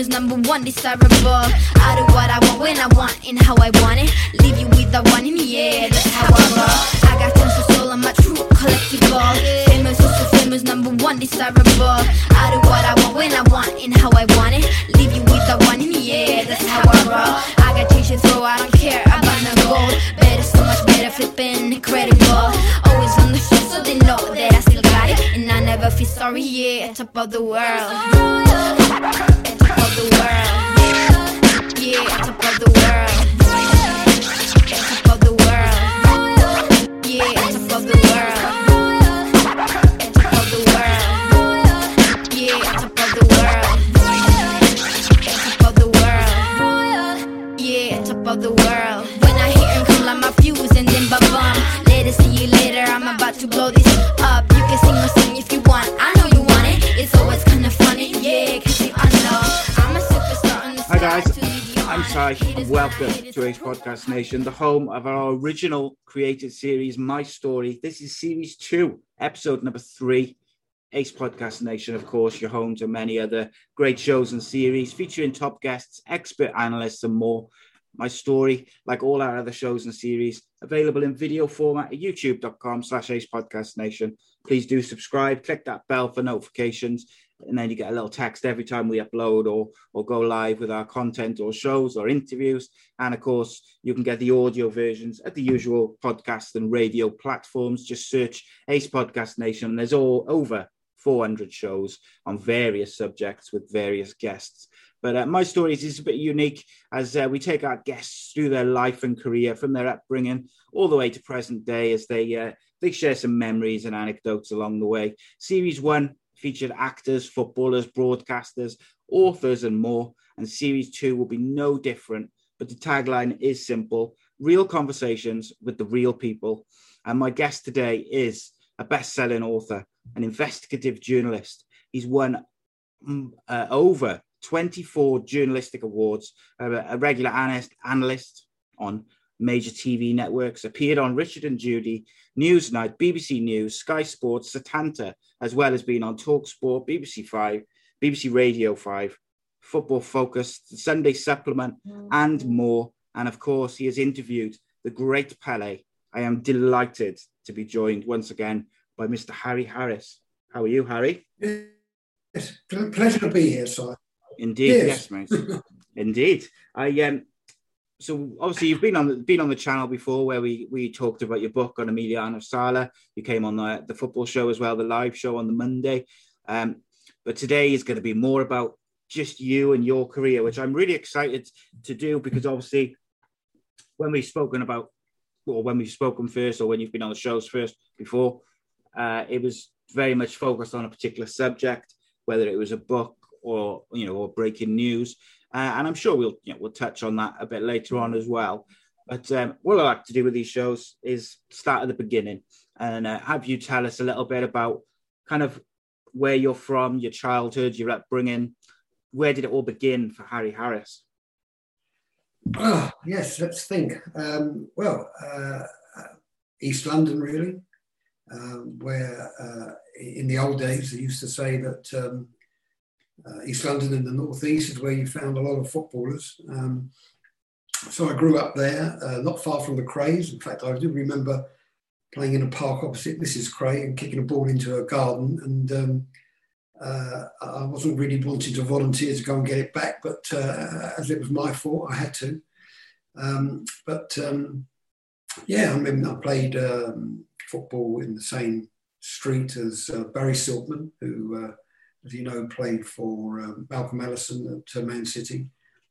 Famous, number one, desirable. I do what I want when I want and how I want it. Leave you with the one in the air, that's how I roll. I got of soul on my true collectible. Famous, so, so famous, number one, desirable. I do what I want when I want and how I want it. Leave you with the one in the air, that's how I roll. I got change throw, I don't care about no gold. Better, so much better, flipping incredible. Always on the show, so they know that I still got it. And I never feel sorry, yeah, top of the world. The world. Yeah, top of the world. The world. Yeah, the world. The world. Yeah, the world. The. Yeah, the world. When I hear him come like my fuse and then ba-bum. Later, see you later, I'm about to blow this and welcome to Ace. Podcast Nation, the home of our original created series, My Story. This is series two, episode number three. Ace Podcast Nation, of course, your home to many other great shows and series featuring top guests, expert analysts, and more. My story, like all our other shows and series, available in video format at youtube.com slash ace podcast nation. Please do subscribe, click that bell for notifications, and then you get a little text every time we upload or or go live with our content or shows or interviews. And of course, you can get the audio versions at the usual podcast and radio platforms. Just search Ace Podcast Nation. and There's all over 400 shows on various subjects with various guests. But uh, my stories is a bit unique as uh, we take our guests through their life and career from their upbringing all the way to present day as they uh, they share some memories and anecdotes along the way. Series one featured actors, footballers, broadcasters, authors, and more. And series two will be no different. But the tagline is simple real conversations with the real people. And my guest today is a best selling author, an investigative journalist. He's won mm, uh, over 24 journalistic awards, uh, a regular analyst, analyst on major TV networks, appeared on Richard and Judy, Newsnight, BBC News, Sky Sports, Setanta, as well as being on Talksport, BBC Five, BBC Radio 5, Football Focus, the Sunday Supplement, and more. And of course, he has interviewed the great Pele. I am delighted to be joined once again by Mr. Harry Harris. How are you, Harry? Yes, ple- pleasure to be here, Si. Indeed, yes, Yes. mate. Indeed. I um so obviously you've been on the been on the channel before where we we talked about your book on Emiliano Sala. You came on the the football show as well, the live show on the Monday. Um, but today is going to be more about just you and your career, which I'm really excited to do because obviously when we've spoken about or when we've spoken first or when you've been on the shows first before, uh, it was very much focused on a particular subject, whether it was a book or you know or breaking news. Uh, and I'm sure we'll you know, we'll touch on that a bit later on as well. But um, what I like to do with these shows is start at the beginning and uh, have you tell us a little bit about kind of where you're from, your childhood, your upbringing. Where did it all begin for Harry Harris? Ah, yes, let's think. Um, well, uh, East London, really, um, where uh, in the old days they used to say that um, uh, East London in the northeast is where you found a lot of footballers. Um, so I grew up there, uh, not far from the Krays. In fact, I do remember playing in a park opposite Mrs. Kray and kicking a ball into her garden. And um, uh, I wasn't really wanting to volunteer to go and get it back, but uh, as it was my fault, I had to. Um, but um, yeah, I mean, I played um, football in the same street as uh, Barry Silkman, who uh, as you know, played for um, Malcolm Allison at uh, Man City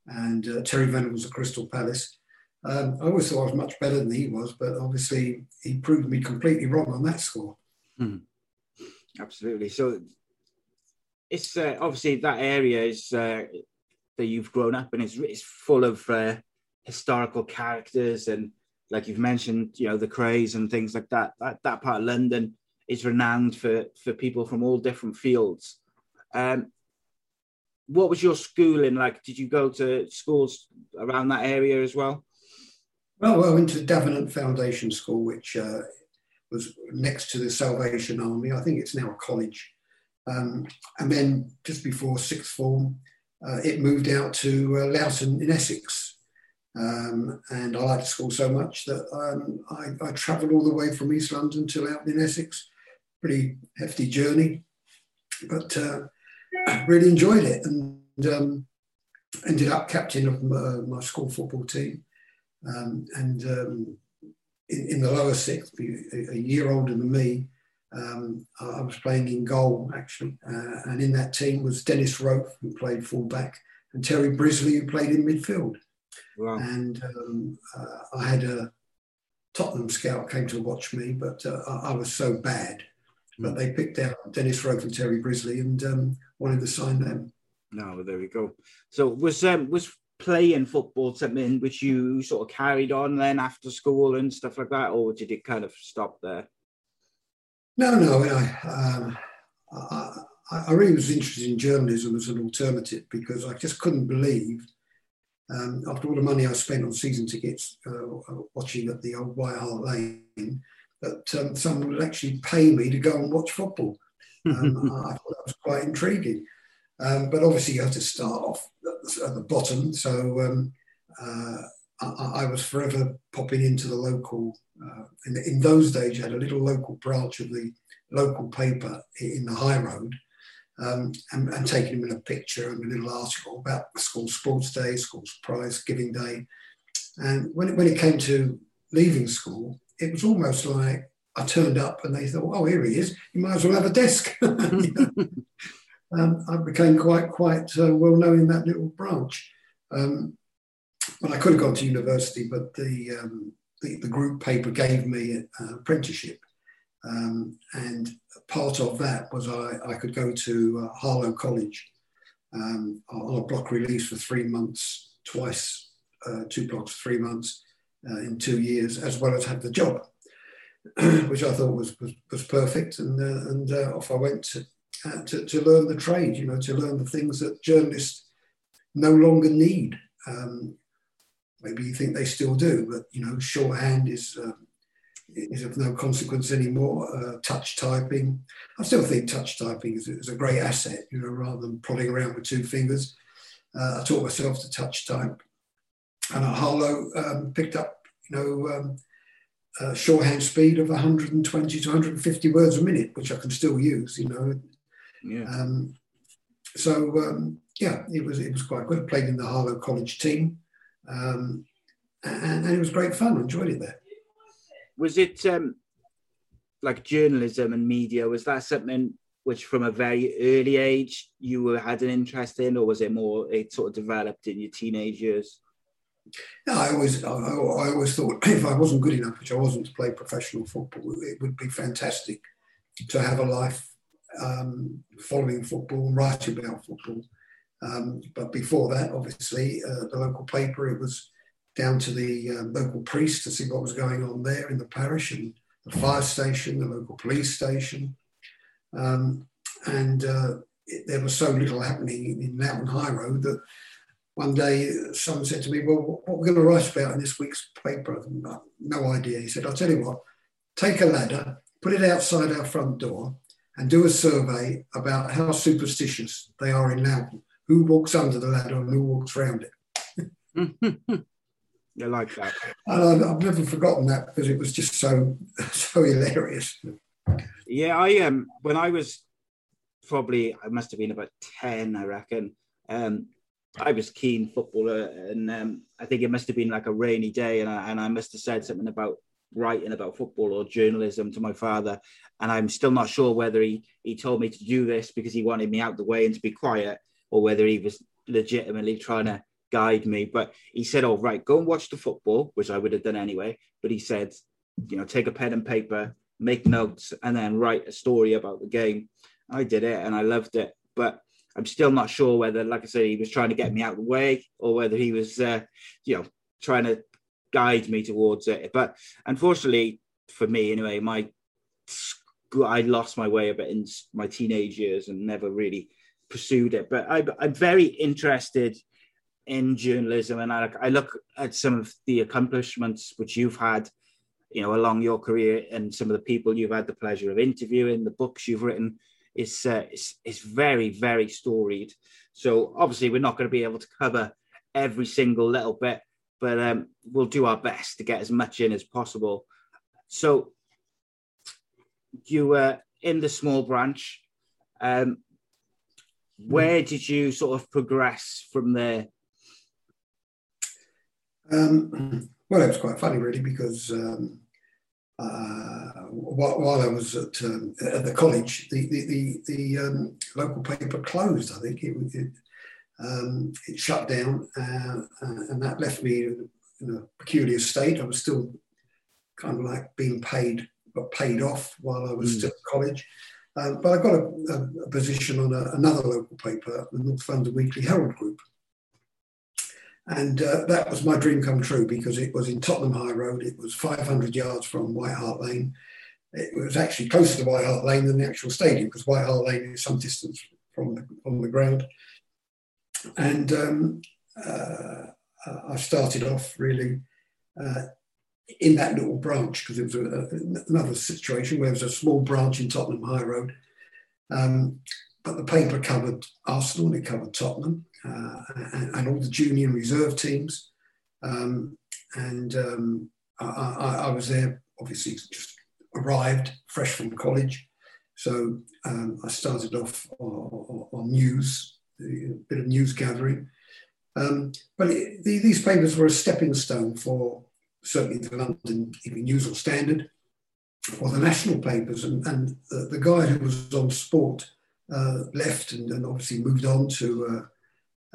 and uh, Terry Venables at Crystal Palace. Um, I always thought I was much better than he was, but obviously he proved me completely wrong on that score. Hmm. Absolutely. So it's uh, obviously that area is uh, that you've grown up in. It's, it's full of uh, historical characters and, like you've mentioned, you know, the Krays and things like that. That that part of London is renowned for for people from all different fields. Um, what was your schooling like? Did you go to schools around that area as well? Well, I went to Davenant Foundation School, which uh, was next to the Salvation Army. I think it's now a college. Um, and then just before sixth form, uh, it moved out to uh, Loughton in Essex. Um, and I liked school so much that um, I, I travelled all the way from East London to Loughton in Essex. Pretty hefty journey, but uh, really enjoyed it and um, ended up captain of my, my school football team. Um, and um, in, in, the lower sixth, a, a year older than me, um, I was playing in goal actually, uh, and in that team was Dennis Rofe, who played fullback, and Terry Brisley, who played in midfield. Wow. And um, uh, I had a Tottenham scout came to watch me, but uh, I, I, was so bad. But they picked out Dennis Rofe and Terry Brisley and um, wanted to sign them. No, there we go. So was um, was playing football something which you sort of carried on then after school and stuff like that, or did it kind of stop there? No, no. I, um, I, I, really was interested in journalism as an alternative because I just couldn't believe, um, after all the money I spent on season tickets uh, watching at the old White Hart Lane, that um, someone would actually pay me to go and watch football. Um, I thought that was quite intriguing. Um, but obviously, you have to start off at the bottom. So um, uh, I, I, was forever popping into the local. Uh, in, in, those days, you had a little local branch of the local paper in the high road, um, and, and, taking them in a picture and a little article about the school sports day, school prize giving day. And when it, when it came to leaving school, it was almost like I turned up and they thought, "Oh, here he is. You might as well have a desk." um, I became quite quite uh, well known in that little branch. Um, but I could have gone to university, but the um, the, the, group paper gave me an apprenticeship, um, and part of that was I, I could go to uh, Harlow College um, on a block release for three months, twice, uh, two blocks, three months uh, in two years, as well as have the job, which I thought was was, was perfect, and uh, and uh, off I went to uh, to, to learn the trade, you know, to learn the things that journalists no longer need. Um, maybe you think they still do, but you know, shorthand is um, is of no consequence anymore. Uh, touch typing, I still think touch typing is, is, a great asset, you know, rather than prodding around with two fingers. Uh, I taught myself to touch type, and Harlow um, picked up, you know. Um, uh, shorthand speed of 120 to 150 words a minute, which I can still use. You know, yeah. Um, so um, yeah, it was it was quite good. I played in the Harlow College team, um, and, and, it was great fun. I enjoyed it there. Was it um, like journalism and media? Was that something which, from a very early age, you had an interest in, or was it more it sort of developed in your teenage years? No, I always, I, I always thought if I wasn't good enough, which I wasn't to play professional football, it would be fantastic to have a life um, following football, writing about football. Um, but before that, obviously, uh, the local paper, it was down to the um, local priest to see what was going on there in the parish and the fire station, the local police station. Um, and uh, it, there was so little happening in Loughton High Road that one day someone said to me, Well, what are we going to write about in this week's paper? no idea. He said, I'll tell you what, take a ladder, put it outside our front door, and do a survey about how superstitious they are in Loughton. Who walks under the ladder and who walks around it? you like that. And I've never forgotten that because it was just so so hilarious. Yeah, I um when I was probably I must have been about ten, I reckon. Um, I was keen footballer, and um, I think it must have been like a rainy day, and I, and I must have said something about writing about football or journalism to my father, and I'm still not sure whether he he told me to do this because he wanted me out the way and to be quiet, or whether he was legitimately trying to guide me. But he said, "Oh, right, go and watch the football," which I would have done anyway. But he said, "You know, take a pen and paper, make notes, and then write a story about the game." I did it, and I loved it. But I'm still not sure whether, like I said, he was trying to get me out of the way or whether he was, uh, you know, trying to guide me towards it. But unfortunately, for me anyway, my I lost my way a bit in my teenage years and never really pursued it. But I, I'm very interested in journalism, and I, I look at some of the accomplishments which you've had, you know, along your career, and some of the people you've had the pleasure of interviewing, the books you've written. It's, uh, it's, it's very, very storied. So obviously, we're not going to be able to cover every single little bit, but um, we'll do our best to get as much in as possible. So you were in the small branch. Um, where did you sort of progress from there? Um, well, it was quite funny, really, because um, uh, while I was at, um, at the college, the the, the, the um, local paper closed. I think it, it, um, it shut down, uh, uh, and that left me in a peculiar state. I was still kind of like being paid, but paid off while I was mm. still at college. Um, but I got a, a position on a, another local paper, the North London Weekly Herald Group. And uh, that was my dream come true because it was in Tottenham High Road. It was 500 yards from White Hart Lane. It was actually closer to White Hart Lane than the actual stadium because White Hart Lane is some distance from the, from the ground. And um, uh, I started off really uh, in that little branch because it was a, another situation where there was a small branch in Tottenham High Road. Um, but the paper covered Arsenal, and it covered Tottenham, uh, and, and, all the junior and reserve teams. Um, and um, I, I, I, was there, obviously, just arrived fresh from college. So um, I started off on, on, news, a bit of news gathering. Um, but it, the, these papers were a stepping stone for certainly the London Evening News or Standard, or the national papers. And, and the, the guy who was on sport uh, left and, and, obviously moved on to uh,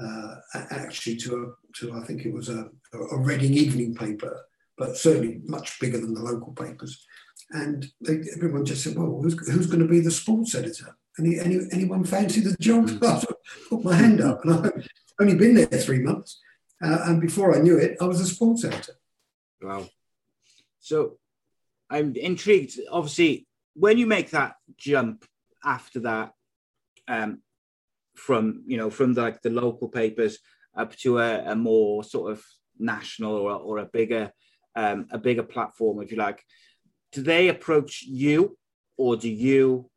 uh, actually to a, to I think it was a, a Reading evening paper, but certainly much bigger than the local papers. And they, everyone just said, "Well, who's, who's going to be the sports editor?" Any, any anyone fancy the job? I put my hand up, and I've only been there three months. Uh, and before I knew it, I was a sports editor. Wow. So I'm intrigued. Obviously, when you make that jump after that, um, from you know from like the local papers up to a, a more sort of national or, or a bigger um, a bigger platform, if you like, do they approach you or do you,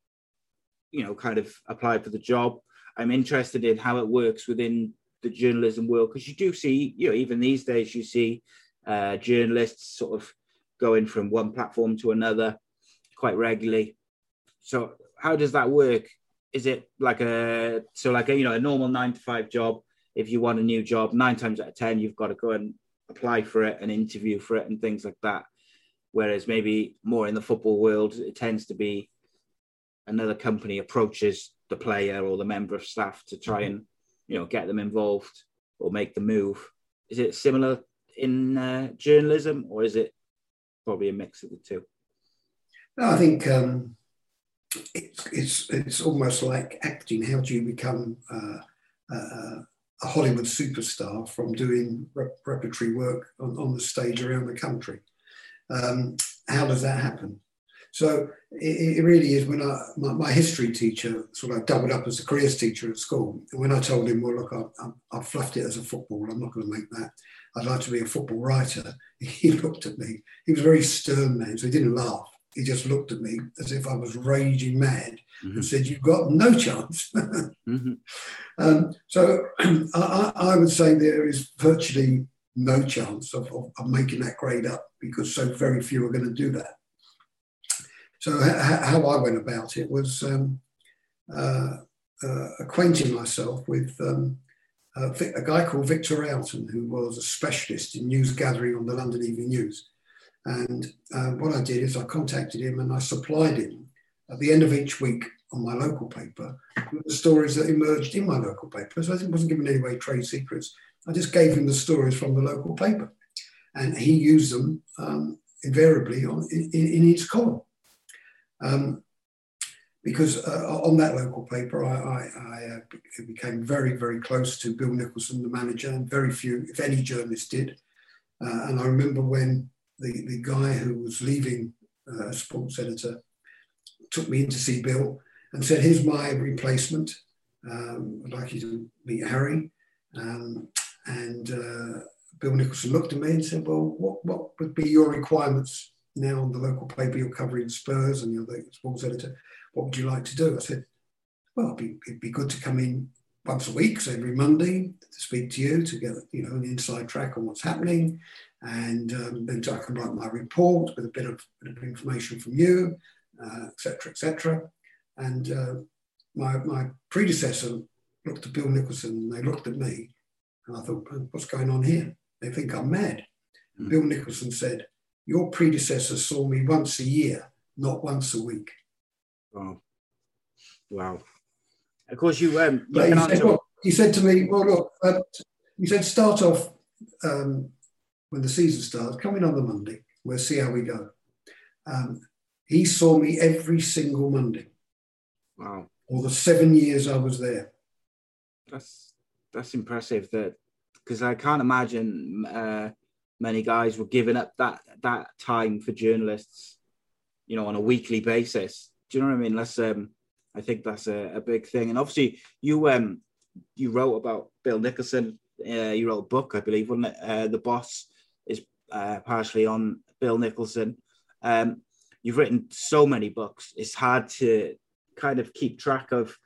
you know, kind of apply for the job? I'm interested in how it works within the journalism world because you do see, you know, even these days you see uh, journalists sort of going from one platform to another quite regularly. So how does that work? Is it like a so like a you know a normal nine to five job? If you want a new job, nine times out of ten you've got to go and apply for it and interview for it and things like that. Whereas maybe more in the football world, it tends to be another company approaches the player or the member of staff to try and you know get them involved or make the move. Is it similar in uh, journalism, or is it probably a mix of the two? No, I think um, it's it's it's almost like acting. How do you become uh, uh, a Hollywood superstar from doing rep- repertory work on, on, the stage around the country? Um, how does that happen? So it, it really is when I, my, my, history teacher sort of doubled up as a careers teacher at school. And when I told him, well, look, I, I fluffed it as a football, I'm not going to make that. I'd like to be a football writer. He looked at me. He was a very stern man, so he didn't laugh. He just looked at me as if I was raging mad mm-hmm. and said, You've got no chance. mm-hmm. um, so I, I, would say there is virtually no chance of, of, of, making that grade up because so very few are going to do that. So, how I went about it was um, uh, uh, acquainting myself with um, uh, a guy called Victor Railton, who was a specialist in news gathering on the London Evening News. And uh, what I did is I contacted him and I supplied him at the end of each week on my local paper with the stories that emerged in my local paper. So I wasn't giving away trade secrets. I just gave him the stories from the local paper. And he used them um, invariably on, in, in each column. Um, because uh, on that local paper, I, I, I uh, became very, very close to Bill Nicholson, the manager, and very few, if any, journalists did. Uh, and I remember when the, the guy who was leaving uh, sports editor took me in to see Bill and said, Here's my replacement. Um, I'd like you to meet Harry. Um, and uh, Bill Nicholson looked at me and said, Well, what, what would be your requirements now on the local paper you're covering Spurs and you're the sports editor? What would you like to do? I said, Well, it'd be, it'd be good to come in once a week, so every Monday, to speak to you to get you know an inside track on what's happening, and um, then I can write my report with a bit of, bit of information from you, etc., uh, etc. Et and uh, my my predecessor looked at Bill Nicholson, and they looked at me, and I thought, what's going on here? They think I'm mad. Mm. Bill Nicholson said, Your predecessor saw me once a year, not once a week. Wow. Wow. Of course, you. Um, you he, said, well, he, said, to me, Well, look, uh, he said, start off um, when the season starts, come in on the Monday, we'll see how we go. Um, he saw me every single Monday. Wow. All the seven years I was there. That's that's impressive. That because I can't imagine uh, many guys were giving up that that time for journalists, you know, on a weekly basis. Do you know what I mean? That's um, I think that's a, a big thing. And obviously, you um, you wrote about Bill Nicholson. Uh, you wrote a book, I believe, wasn't it? Uh, the Boss is uh, partially on Bill Nicholson. Um, you've written so many books. It's hard to kind of keep track of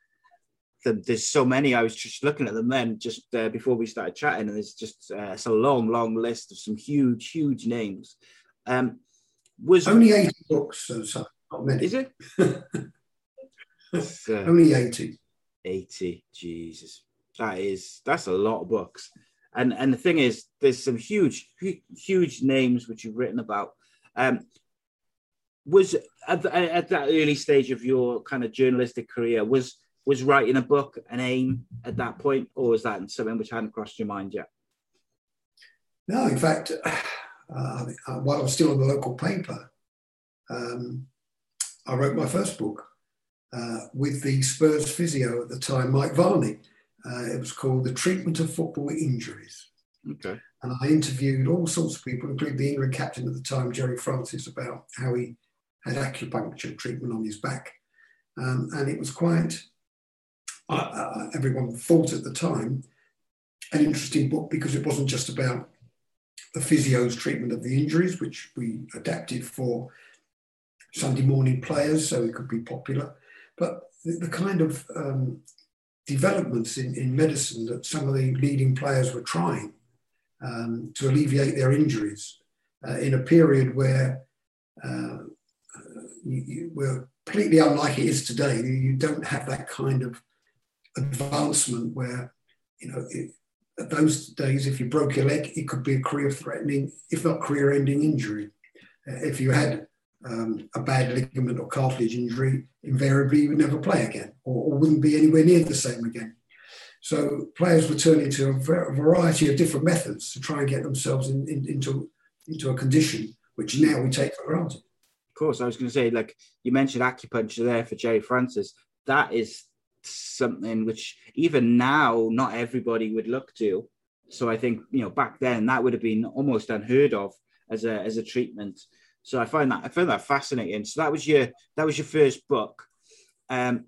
them. There's so many. I was just looking at them then just uh, before we started chatting, and there's just uh, it's a long, long list of some huge, huge names. Um, was only eighty books, so, so not many. Is it? only eighty. Eighty, Jesus, that is that's a lot of books. And and the thing is, there's some huge, huge names which you've written about. Um, was at, at that early stage of your kind of journalistic career was was writing a book an aim at that point or was that something which hadn't crossed your mind yet no in fact uh, while i was still in the local paper um, i wrote my first book uh, with the spurs physio at the time mike varney uh, it was called the treatment of football injuries okay and i interviewed all sorts of people including the england captain at the time Gerry francis about how he had acupuncture treatment on his back. Um, and it was quite, uh, uh, everyone thought at the time, an interesting book because it wasn't just about the physio's treatment of the injuries, which we adapted for Sunday morning players so it could be popular, but the, the kind of um, developments in, in medicine that some of the leading players were trying um, to alleviate their injuries uh, in a period where uh, you, you, we're completely unlike it is today. You, don't have that kind of advancement where, you know, it, at those days, if you broke your leg, it could be a career-threatening, if not career-ending injury. Uh, if you had um, a bad ligament or cartilage injury, invariably you would never play again, or, or, wouldn't be anywhere near the same again. So players were turning to a, variety of different methods to try and get themselves in, in, into, into a condition which now we take for granted Of course. I was going to say, like you mentioned acupuncture there for Gerry Francis. That is something which even now not everybody would look to. So I think you know back then that would have been almost unheard of as a as a treatment. So I find that I find that fascinating. So that was your that was your first book. Um,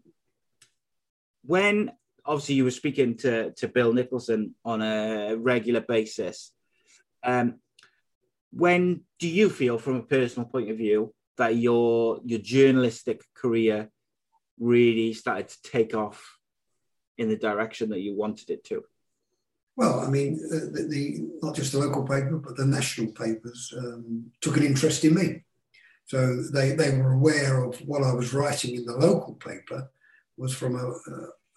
when obviously you were speaking to to Bill Nicholson on a regular basis. Um, when do you feel, from a personal point of view, that your your journalistic career really started to take off in the direction that you wanted it to? Well, I mean, uh, the, the, not just the local paper, but the national papers um, took an interest in me. So they, they were aware of what I was writing in the local paper was from a,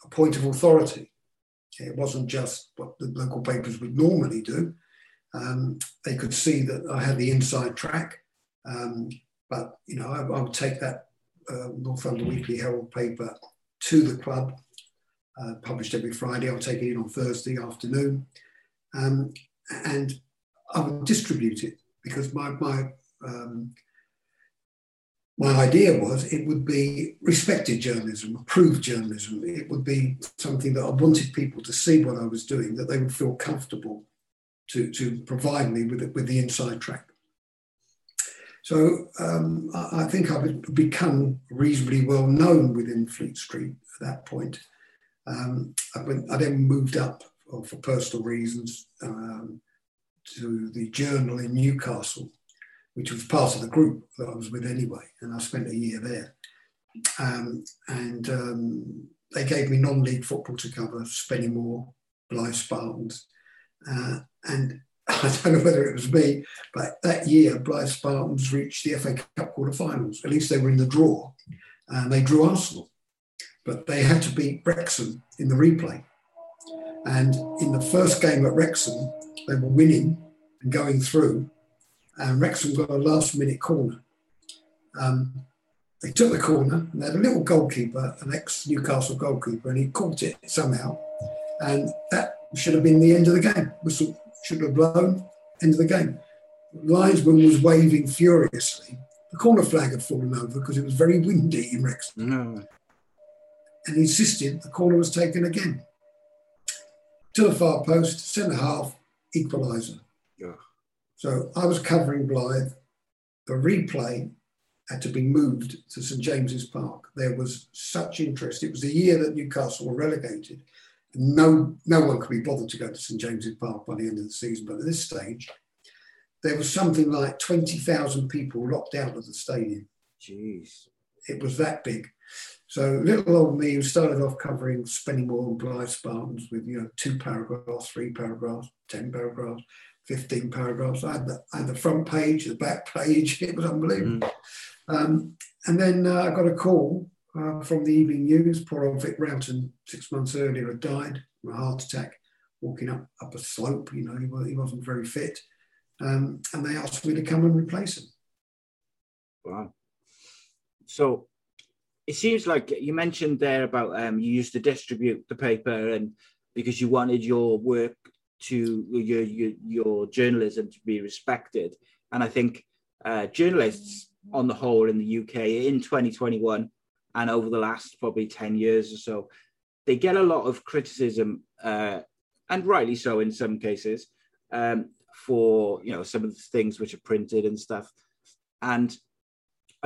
a point of authority. It wasn't just what the local papers would normally do. Um, they could see that I had the inside track Um, but you know, I, I would take that uh, North London Weekly Herald paper to the club, uh, published every Friday. I'll take it in on Thursday afternoon, um, and I would distribute it because my my um, my idea was it would be respected journalism, approved journalism. It would be something that I wanted people to see what I was doing, that they would feel comfortable to, to provide me with, with the inside track. So um, I, I, think I've become reasonably well known within Fleet Street at that point. Um, I, went, I, then moved up for personal reasons um, to the Journal in Newcastle, which was part of the group that I was with anyway, and I spent a year there. Um, and um, they gave me non-league football to cover, Spennymoor, Blyth Spartans, uh, and I don't know whether it was me, but that year Blyth Spartans reached the FA Cup quarter-finals. At least they were in the draw, and they drew Arsenal, but they had to beat Wrexham in the replay. And in the first game at Wrexham, they were winning and going through, and Wrexham got a last minute corner. Um, they took the corner and they had a little goalkeeper, an ex Newcastle goalkeeper, and he caught it somehow. And that should have been the end of the game. Whistle should have blown, end of the game. Linesman was waving furiously. The corner flag had fallen over because it was very windy in Wrexham. No. And insisted the corner was taken again. To the far post, centre half, equaliser. Yeah. So I was covering Blyth. The replay had to be moved to St James's Park. There was such interest. It was the year that Newcastle were relegated. No, no one could be bothered to go to St James's Park by the end of the season. But at this stage, there was something like 20,000 people locked out of the stadium. Jeez. It was that big. So little old me who started off covering Spennymoor and Blyth Spartans with, you know, two paragraphs, three paragraphs, 10 paragraphs, 15 paragraphs. I had the, I had the front page, the back page. It was unbelievable. Mm. Um, and then uh, I got a call uh, from the Evening News. Poor old Vic Railton, six months earlier, had died from a heart attack walking up, up a slope. You know, he, he wasn't very fit. Um, and they asked me to come and replace him. Wow. So it seems like you mentioned there about um, you used to distribute the paper and because you wanted your work to your your, your journalism to be respected. And I think uh, journalists on the whole in the UK in 2021 and over the last probably 10 years or so, they get a lot of criticism, uh, and rightly so in some cases, um, for you know some of the things which are printed and stuff. And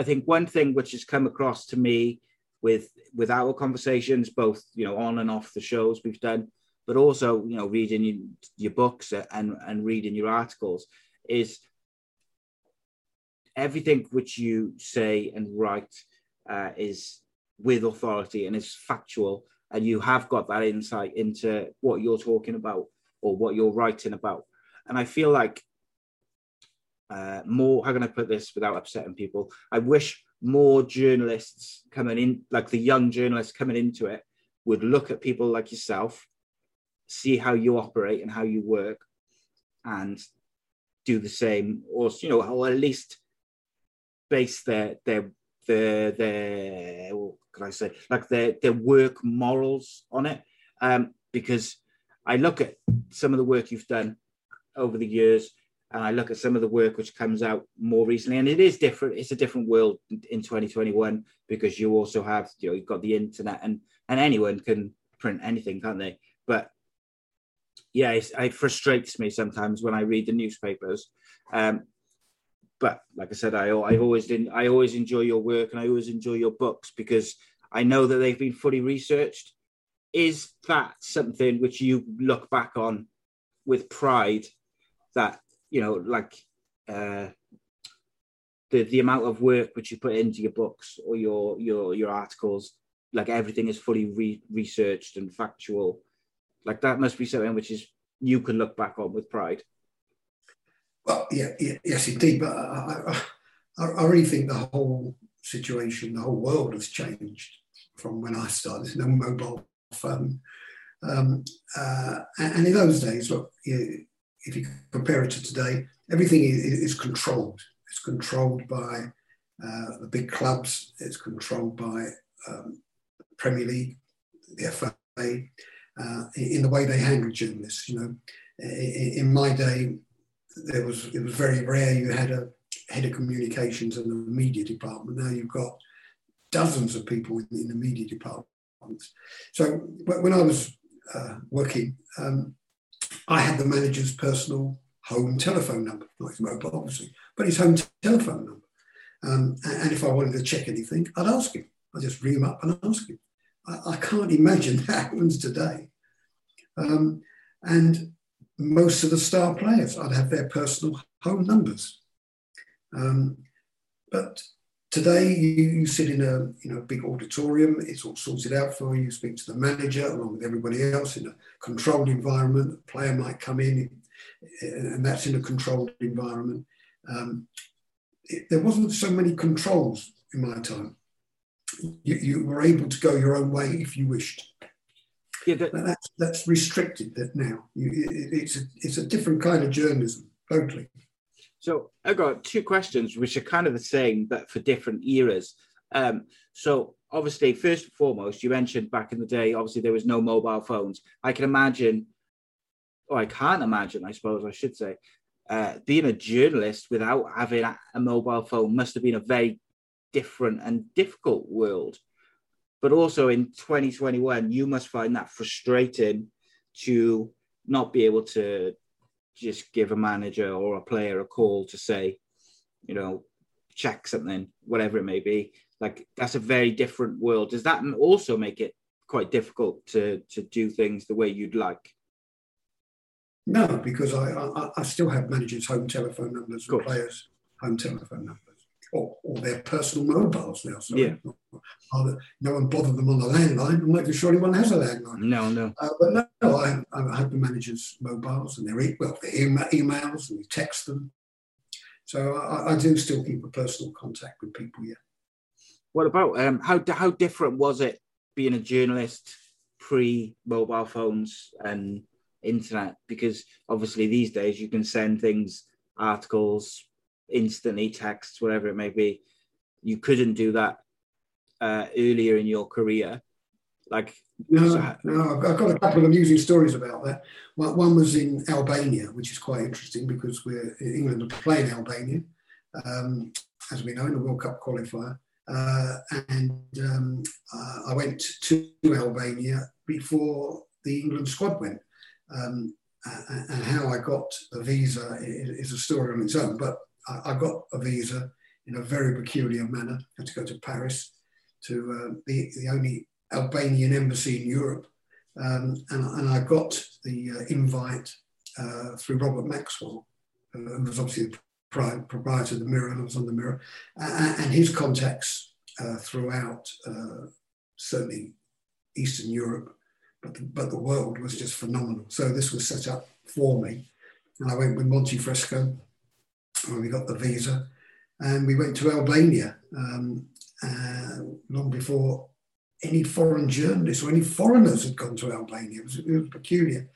I think one thing which has come across to me with with our conversations, both you know on and off the shows we've done, but also you know reading your, your books and and reading your articles is everything which you say and write uh, is with authority and is factual and you have got that insight into what you're talking about or what you're writing about. And i feel like uh, more how can i put this without upsetting people? I wish more journalists coming in like the young journalists coming into it would look at people like yourself see how you operate and how you work and do the same or you know or at least base their their their their what can I say? Like their their work morals on it. Um because I look at some of the work you've done over the years and I look at some of the work which comes out more recently, and it is different. It's a different world in 2021 because you also have, you know, you've got the internet, and and anyone can print anything, can't they? But yeah, it frustrates me sometimes when I read the newspapers. Um, but like I said, I I always didn't. I always enjoy your work and I always enjoy your books because I know that they've been fully researched. Is that something which you look back on with pride? That you know, like uh, the the amount of work which you put into your books or your your your articles, like everything is fully re- researched and factual like that must be something which is you can look back on with pride. Well, yeah, yeah yes, indeed. But I, I, I, really think the whole situation, the whole world has changed from when I started. No mobile phone, um, uh, and in those days, look, you, if you compare it to today, everything is, is controlled. It's controlled by uh, the big clubs. It's controlled by um, Premier League, the FA, uh, in the way they handle journalists. You know, in, my day, there was it was very rare you had a head of communications and the media department. Now you've got dozens of people in, in the media departments. So when I was uh, working, um, I had the manager's personal home telephone number, not his mobile, obviously, but his home telephone number. Um, and, and, if I wanted to check anything, I'd ask him. I'd just ring him up and ask him. I, I can't imagine that happens today. Um, and most of the star players, I'd have their personal home numbers. Um, but today, you, you, sit in a you know big auditorium. It's all sorted out for you. You speak to the manager along with everybody else in a controlled environment. A player might come in, and that's in a controlled environment. Um, it, there wasn't so many controls in my time. You, you, were able to go your own way if you wished. Yeah, that, that's that's restricted that now. You, it, it's a, it's a different kind of journalism, totally. So I've got two questions, which are kind of the same, but for different eras. Um, so obviously, first and foremost, you mentioned back in the day, obviously there was no mobile phones. I can imagine, or I can't imagine, I suppose I should say, uh, being a journalist without having a mobile phone must have been a very different and difficult world. But also in 2021, you must find that frustrating to not be able to just give a manager or a player a call to say, you know, check something, whatever it may be. Like that's a very different world. Does that also make it quite difficult to to do things the way you'd like? No, because I I, I still have managers' home telephone numbers and players' home telephone numbers. Or, or, their personal mobiles now. So yeah. no one bothered them on the landline. I'm not even sure anyone has a landline. No, no. Uh, but no, no I, I have the managers' mobiles and their e- well, their emails and we text them. So I, I, do still keep a personal contact with people. Yeah. What about um, how how different was it being a journalist pre mobile phones and internet? Because obviously these days you can send things, articles, instantly, texts, whatever it may be. You couldn't do that uh, earlier in your career. Like no, so, no, I've got a couple of amusing stories about that. Well, One was in Albania, which is quite interesting because we're in England are playing Albania, um, as we know in the World Cup qualifier. Uh, and um, uh, I went to Albania before the England squad went. Um, and how I got a visa is a story on its own. But I, got a visa in a very peculiar manner. I had to go to Paris to uh, the, the only Albanian embassy in Europe. Um, and, and, I got the uh, invite uh, through Robert Maxwell, uh, who was obviously the proprietor of the Mirror, and I was on the Mirror, and his contacts uh, throughout, uh, certainly Eastern Europe, but the, but the world was just phenomenal. So this was set up for me. And I went with Monty Fresco, we got the visa, and we went to Albania um, uh, long before any foreign journalists or any foreigners had gone to Albania. It was, it was peculiar.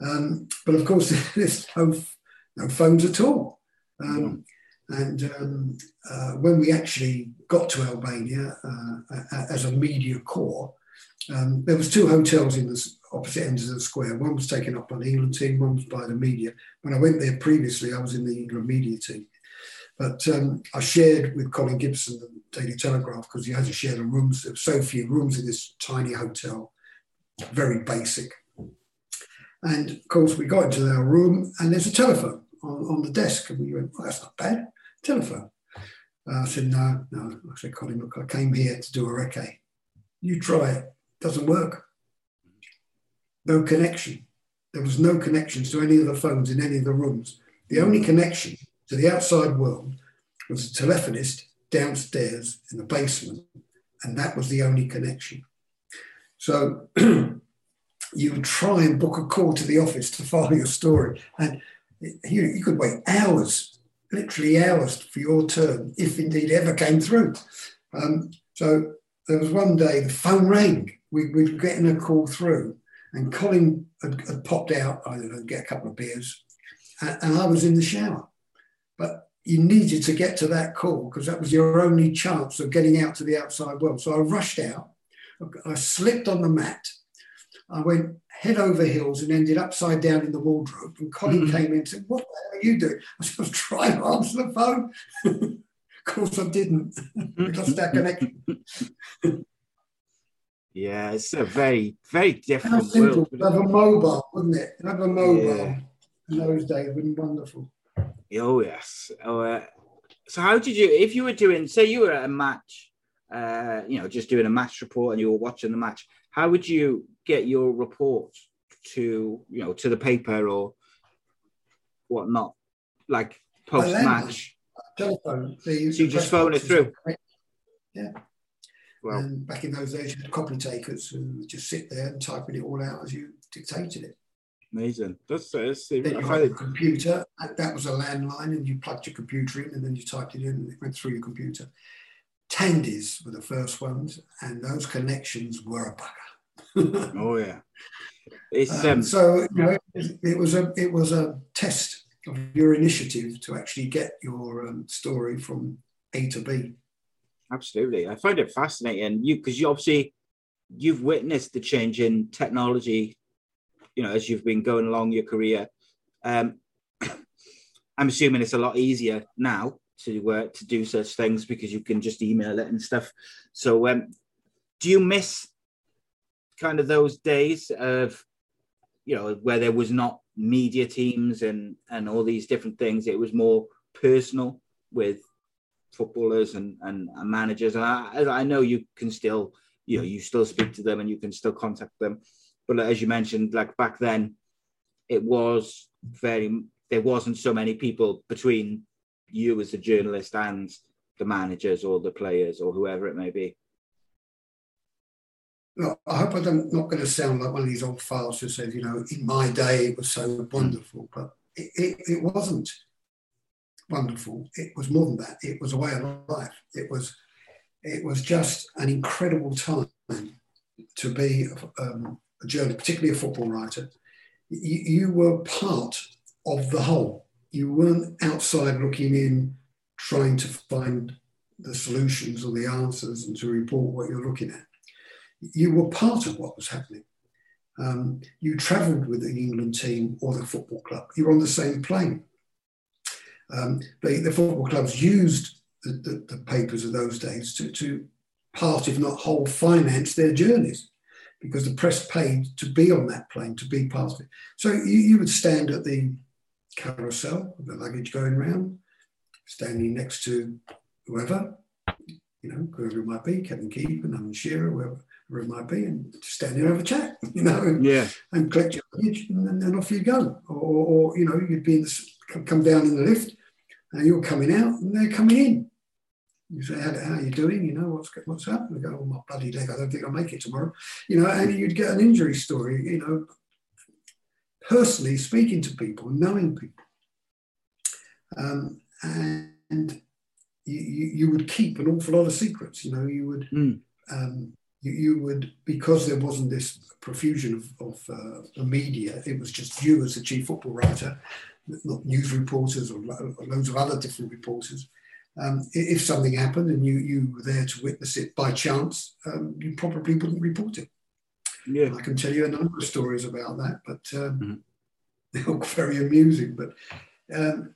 Um, but of course, there's no, no phones at all. Um, and um, uh, when we actually got to Albania uh, as a media corps, um, there was two hotels in the opposite ends of the square. One was taken up by the England team, one was by the media. When I went there previously, I was in the England media team. But um, I shared with Colin Gibson the Daily Telegraph because he had to share the rooms. There were so few rooms in this tiny hotel, very basic. And of course, we got into our room and there's a telephone on, on the desk. And we went, well, that's not bad. Telephone. Uh, I said, no, no. I said, Colin, look, I came here to do a recce. You try it. Doesn't work. No connection. There was no connections to any of the phones in any of the rooms. The only connection to the outside world was a telephonist downstairs in the basement, and that was the only connection. So you would try and book a call to the office to file your story, and you, you could wait hours, literally hours, for your turn, if indeed ever came through. Um, so there was one day the phone rang we, we were getting a call through, and Colin had, had popped out, I don't know, get a couple of beers, and, and, I was in the shower. But you needed to get to that call because that was your only chance of getting out to the outside world. So I rushed out. I slipped on the mat. I went head over heels and ended upside down in the wardrobe. And Colin mm-hmm. came in and said, What the hell are you doing? I said, I was trying to answer the phone. of course, I didn't. we lost our connection. yeah, it's a very, very different world. Have a mobile, wouldn't it? Have a mobile yeah. in those days would be wonderful. Oh yes. Oh, uh, so how did you? If you were doing, say, you were at a match, uh, you know, just doing a match report, and you were watching the match, how would you get your report to, you know, to the paper or whatnot, like post match? Telephone. So you just phone it through. Yeah. Well, and back in those days, you had copy takers who just sit there and typing it all out as you dictated it. Amazing. That's, that's then you had a computer. That was a landline, and you plugged your computer in, and then you typed it in, and it went through your computer. Tandies were the first ones, and those connections were a bugger. oh yeah. It's um, um, so you know, it, it, was a it was a test of your initiative to actually get your um, story from A to B. Absolutely, I find it fascinating. You because you obviously you've witnessed the change in technology you know, as you've been going along your career. Um, I'm assuming it's a lot easier now to uh, to do such things because you can just email it and stuff. So, um, do you miss kind of those days of, you know, where there was not media teams and and all these different things? It was more personal with footballers and and, and managers. And I, I know you can still, you know, you still speak to them and you can still contact them. But as you mentioned, like back then, it was very there wasn't so many people between you as a journalist and the managers or the players or whoever it may be. No, I hope I'm not going to sound like one of these old files who says, you know, in my day it was so wonderful, but it, it, it wasn't wonderful. It was more than that. It was a way of life. It was it was just an incredible time to be um, a journalist, particularly a football writer, you, you were part of the whole. You weren't outside looking in, trying to find the solutions or the answers and to report what you're looking at. You were part of what was happening. Um, you travelled with the England team or the football club. You were on the same plane. Um, the, the, football clubs used the, the, the, papers of those days to, to part, if not whole, finance their journeys because the press paid to be on that plane, to be part of it. So you, you would stand at the carousel with the luggage going round, standing next to whoever, you know, whoever it might be, Kevin Keegan, Alan Shearer, whoever, whoever it might be, and stand there and have a chat, you know, and, yeah. and collect your luggage, and then off you go. Or, or, you know, you'd be in the, come down in the lift, and you're coming out, and they're coming in. You say, how, how are you doing? You know, what's what's up? And go, oh, my bloody leg, I don't think I'll make it tomorrow. You know, and you'd get an injury story, you know, personally speaking to people, knowing people. Um, and you, you, would keep an awful lot of secrets, you know, you would, mm. um, you, you, would, because there wasn't this profusion of, of uh, the media, it was just you as the chief football writer, news reporters or loads of other different reporters um, if something happened and you, you were there to witness it by chance, um, you probably wouldn't report it. Yeah. I can tell you a number of stories about that, but um, mm-hmm. they're all very amusing. But um,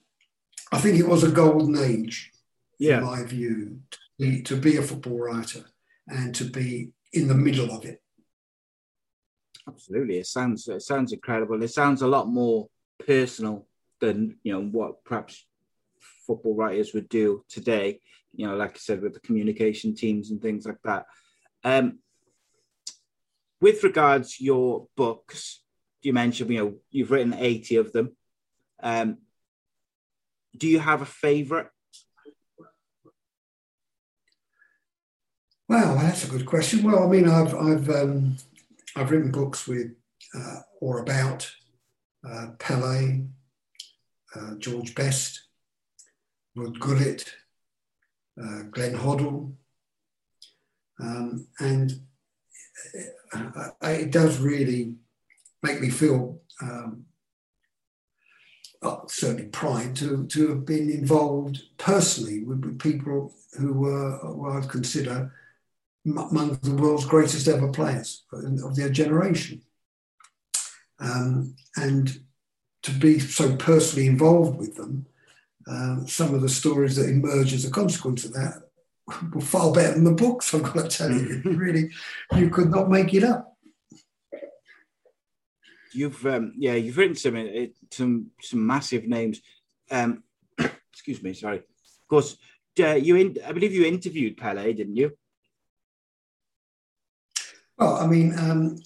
I think it was a golden age, yeah. in my view, to be, to be a football writer and to be in the middle of it. Absolutely, it sounds it sounds incredible. It sounds a lot more personal than you know what perhaps football writers would do today. You know, like I said, with the communication teams and things like that. Um, with regards your books, you mentioned you know you've written eighty of them. Um, do you have a favourite? Well, that's a good question. Well, I mean, I've I've um, I've written books with uh, or about uh, Pele, uh, George Best, Ruud Gullit, uh, Glenn Hoddle, um, and it, it, does really make me feel um, certainly pride to, to have been involved personally with, with people who were what I'd consider among the world's greatest ever players of their generation. Um, and to be so personally involved with them, um, some of the stories that emerge as a consequence of that were far better than the books, I've got to tell you. really, you could not make it up. You've um, yeah, you've written some uh, some some massive names. Um, excuse me, sorry. Of course, uh, you in, I believe you interviewed Pele, didn't you? Well, I mean, um,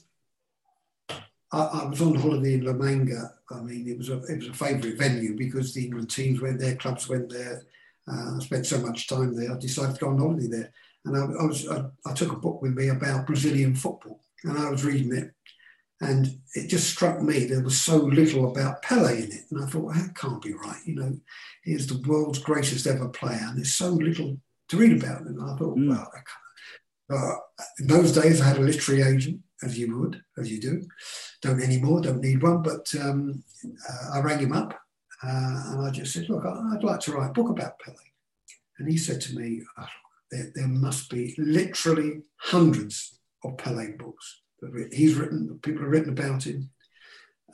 I, I, was on holiday in La Manga. I mean, it was a it was a favourite venue because the England teams went there, clubs went there. Uh, I spent so much time there. I decided to go on holiday there, and I, I was I, I took a book with me about Brazilian football, and I was reading it, and it just struck me there was so little about Pele in it. And I thought, well, that can't be right. You know, he's the world's greatest ever player, and there's so little to read about him. And I thought, mm. well, I uh, in those days, I had a literary agent, as you would, as you do. Don't anymore, don't need one. But um, uh, I rang him up uh, and I just said, look, I'd like to write a book about Pele. And he said to me, oh, there, there must be literally hundreds of Pele books he's written, people have written about him.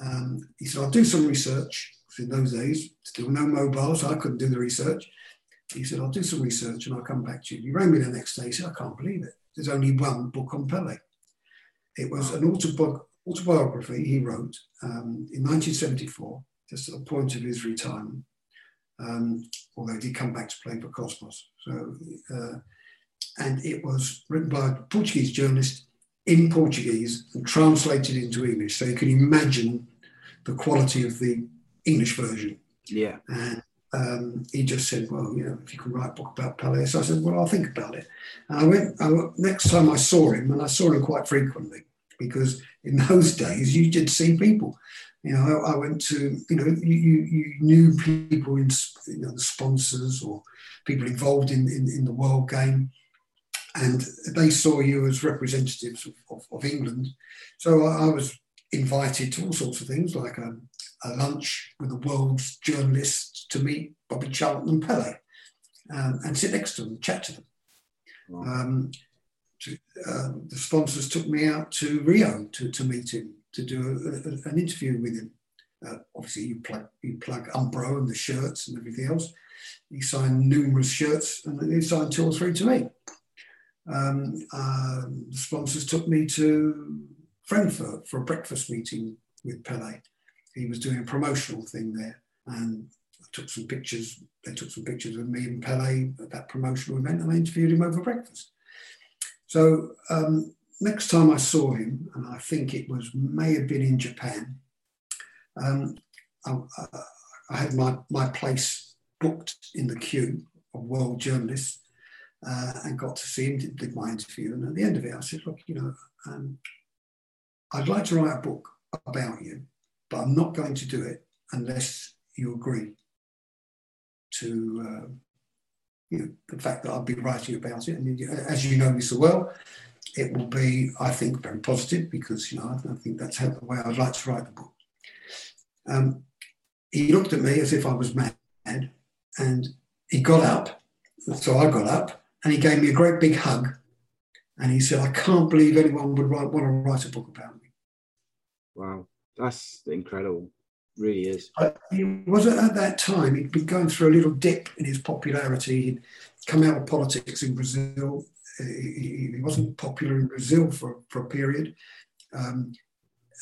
Um, he said, I'll do some research. In those days, still no mobiles, so I couldn't do the research. He said, I'll do some research and I'll come back to you. He rang me the next day. He said, I can't believe it. There's only one book on Pele. It was an autobi- autobiography he wrote um, in 1974, just at the point of his retirement, um, although he did come back to play for Cosmos. So, uh, and it was written by a Portuguese journalist in Portuguese and translated into English. So you can imagine the quality of the English version. Yeah. And um, he just said, well, you know, if you can write a book about Pele. So I said, well, I'll think about it. And I went, I, next time I saw him, and I saw him quite frequently, because in those days you did see people. You know, I, I went to, you know, you, you, knew people in, you know, the sponsors or people involved in, in, in the world game and they saw you as representatives of, of, of England. So I, I, was invited to all sorts of things, like a, a, lunch with the world's journalists to meet Bobby Charlton and Pele um, and sit next to them, chat to them. Um, to, uh, the sponsors took me out to Rio to, to meet him, to do a, a, an interview with him. Uh, obviously, you plug, you plug Umbro and the shirts and everything else. He signed numerous shirts and he signed two or three to me um, uh, the sponsors took me to Frankfurt for a breakfast meeting with Pele. He was doing a promotional thing there, and I took some pictures. They took some pictures of me and Pele at that promotional event, and I interviewed him over breakfast. So um, next time I saw him, and I think it was may have been in Japan, um, I, I, had my, my place booked in the queue of world journalists uh, and got to see him, did, did, my interview. And at the end of it, I said, look, you know, um, I'd like to write a book about you, but I'm not going to do it unless you agree to uh, you know, the fact that I'll be writing about it. And as you know me so well, it will be, I think, very positive because, you know, I, think that's how, the way I'd like to write the book. Um, he looked at me as if I was mad and he got up. So I got up and he gave me a great big hug. And he said, I can't believe anyone would write, want to write a book about me. Wow, that's incredible. Really is. he wasn't at that time, he'd been going through a little dip in his popularity. He'd come out of politics in Brazil. He, he wasn't popular in Brazil for, for a period. Um,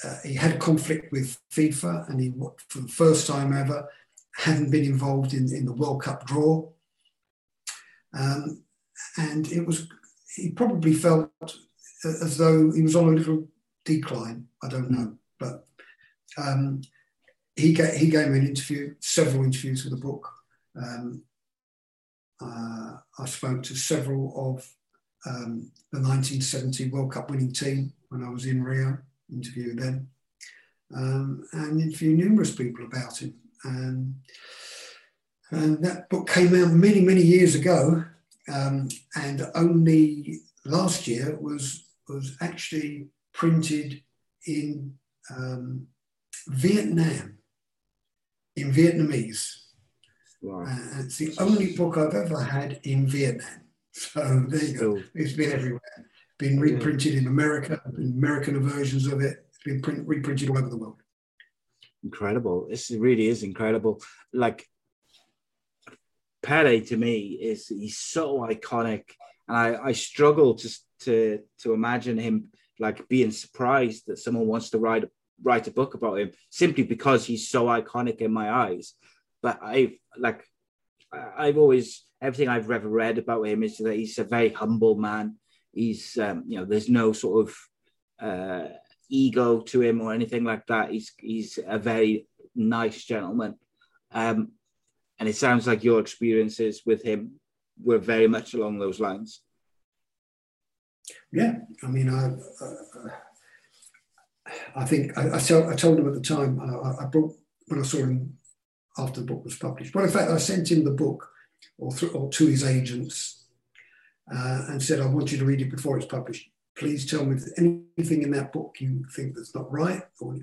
uh, he had a conflict with FIFA, and he, for the first time ever, hadn't been involved in, in the World Cup draw. Um, and it was he probably felt as though he was on a little decline. I don't know, but um, he gave, he gave me an interview, several interviews for the book. Um, uh, I spoke to several of um, the 1970 World Cup winning team when I was in Rio, interviewed them, um, and interviewed numerous people about him. And, and that book came out many, many years ago, um, and only last year was was actually printed in um, Vietnam. In Vietnamese. Wow. Uh, it's the only book I've ever had in Vietnam. So there you go. It's been everywhere. Been reprinted in America, been American versions of it. It's been print, reprinted all over the world. incredible. This really is incredible. Like Pele to me is he's so iconic, and I, I struggle to to to imagine him like being surprised that someone wants to write write a book about him simply because he's so iconic in my eyes. But I've like I've always everything I've ever read about him is that he's a very humble man. He's um, you know there's no sort of uh, ego to him or anything like that. He's he's a very nice gentleman, um, and it sounds like your experiences with him were very much along those lines. Yeah, I mean, I, uh, I think I, I, told, I told him at the time. I, I brought when I saw him after the book was published. Well, in fact, I sent him the book or, th- or to his agents uh, and said, "I want you to read it before it's published. Please tell me if there's anything in that book you think that's not right, or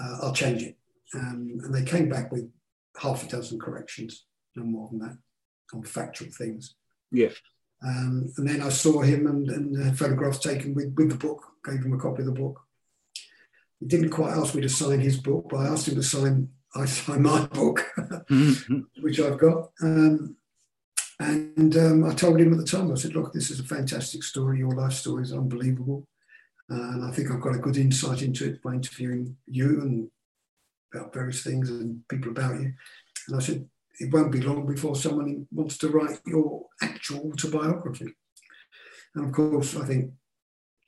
uh, I'll change it." Um, and they came back with half a dozen corrections, no more than that, on factual things. Yeah. Um, and then I saw him and, and had photographs taken with, with the book, gave him a copy of the book. He didn't quite ask me to sign his book, but I asked him to sign, I signed my book, which I've got. Um, and um, I told him at the time, I said, look, this is a fantastic story. Your life story is unbelievable. Uh, and I think I've got a good insight into it by interviewing you and about various things and people about you. And I said, it won't be long before someone wants to write your actual autobiography. And of course, I think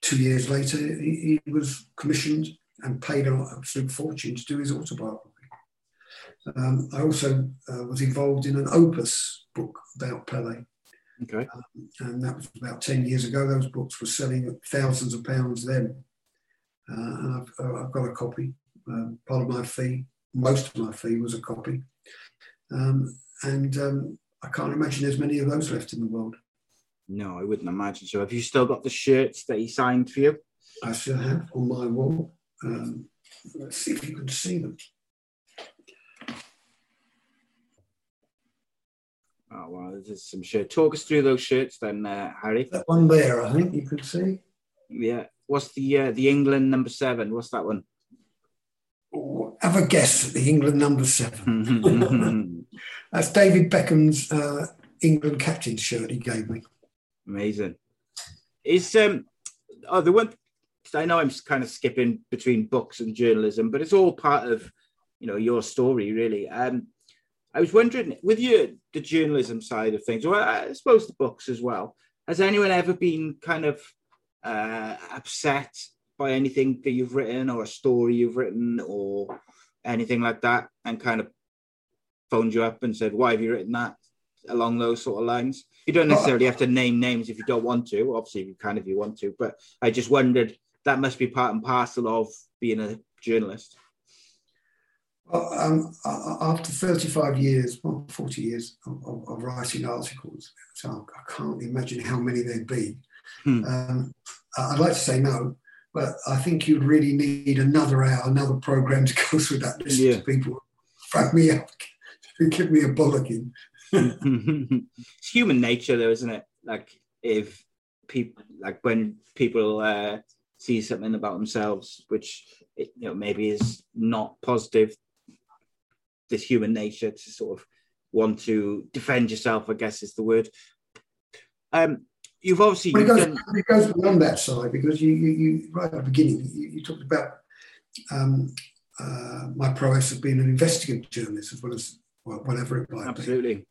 two years later, he, he was commissioned and paid an absolute fortune to do his autobiography. Um, I also uh, was involved in an opus book about Pele, Okay. and that was about 10 years ago. Those books were selling at thousands of pounds then. Uh, and I've, uh, I've got a copy. Um, part of my fee, most of my fee was a copy. Um, and um, I can't imagine there's many of those left in the world. No, I wouldn't imagine so. Have you still got the shirts that he signed for you? I still have on my wall. Um, let's see if you can see them. Oh wow, there's some shirt. Talk us through those shirts then, uh, Harry. That one there, I think you can see. Yeah. What's the uh, the England number seven? What's that one? Oh, have a guess at the England number seven. That's David Beckham's uh, England captain shirt he gave me. Amazing. Is um oh the one I know I'm kind of skipping between books and journalism, but it's all part of you know your story really. Um I was wondering with your the journalism side of things, or I suppose the books as well, has anyone ever been kind of uh upset by anything that you've written or a story you've written or anything like that and kind of phoned you up and said, Why have you written that? along those sort of lines. You don't necessarily have to name names if you don't want to. Obviously, you can if you want to. But I just wondered that must be part and parcel of being a journalist. Well, um, after 35 years, well, 40 years of, of, of, writing articles, so I can't imagine how many there'd be. Hmm. Um, I'd like to say no, but I think you'd really need another hour, another program to go through that list yeah. of people. Frag me up, give me a bollocking. it's human nature, though, isn't it? Like if people, like when people uh, see something about themselves, which it, you know maybe is not positive, this human nature to sort of want to defend yourself, I guess is the word. Um, you've obviously well, it, goes, done... it, goes, beyond that side because you, you, you right at the beginning, you, you talked about um, uh, my prowess of being an investigative journalist as well as well, whatever it might Absolutely. be.